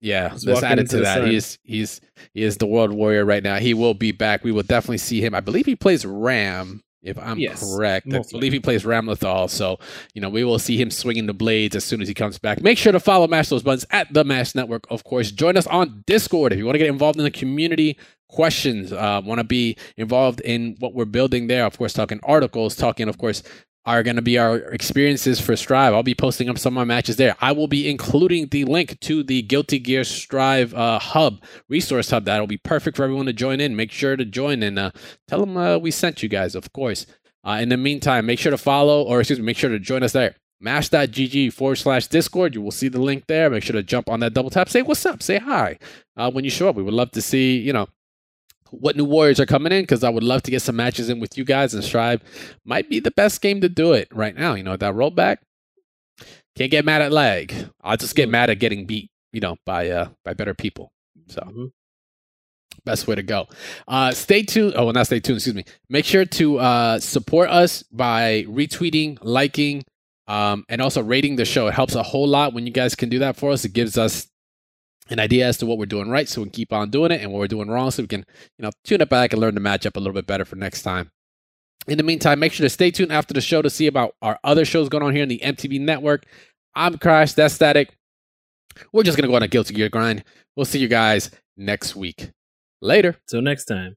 Yeah, let's add it to that. sun. He's he's he is the world warrior right now. He will be back. We will definitely see him. I believe he plays Ram, if I'm Yes, correct. I believe he plays Ramlethal. So you know we will see him swinging the blades as soon as he comes back. Make sure to follow Mash Those Buttons at the Mash Network. Of course, join us on Discord if you want to get involved in the community. Questions, uh, want to be involved in what we're building there. Of course, talking articles, talking, of course, are going to be our experiences for Strive. I'll be posting up some of my matches there. I will be including the link to the Guilty Gear Strive uh, hub, resource hub. That'll be perfect for everyone to join in. Make sure to join and uh, tell them uh, we sent you guys, of course. Uh, in the meantime, make sure to follow, or excuse me, make sure to join us there. Mash.gg forward slash Discord. You will see the link there. Make sure to jump on that double tap. Say what's up. Say hi uh, when you show up. We would love to see, you know, what new warriors are coming in because I would love to get some matches in with you guys and Strive might be the best game to do it right now. You know, that rollback can't get mad at lag. I'll just get mad at getting beat, you know, by uh by better people. So Mhm. best way to go. Uh stay tuned. Oh, well, not stay tuned, excuse me. Make sure to uh support us by retweeting, liking, um, and also rating the show. It helps a whole lot when you guys can do that for us. It gives us an idea as to what we're doing right so we can keep on doing it and what we're doing wrong so we can, you know, tune it back and learn to match up a little bit better for next time. In the meantime, make sure to stay tuned after the show to see about our other shows going on here in the MTB network. I'm Crash, that's Static. We're just to go on a Guilty Gear grind. We'll see you guys next week. Later. Till next time.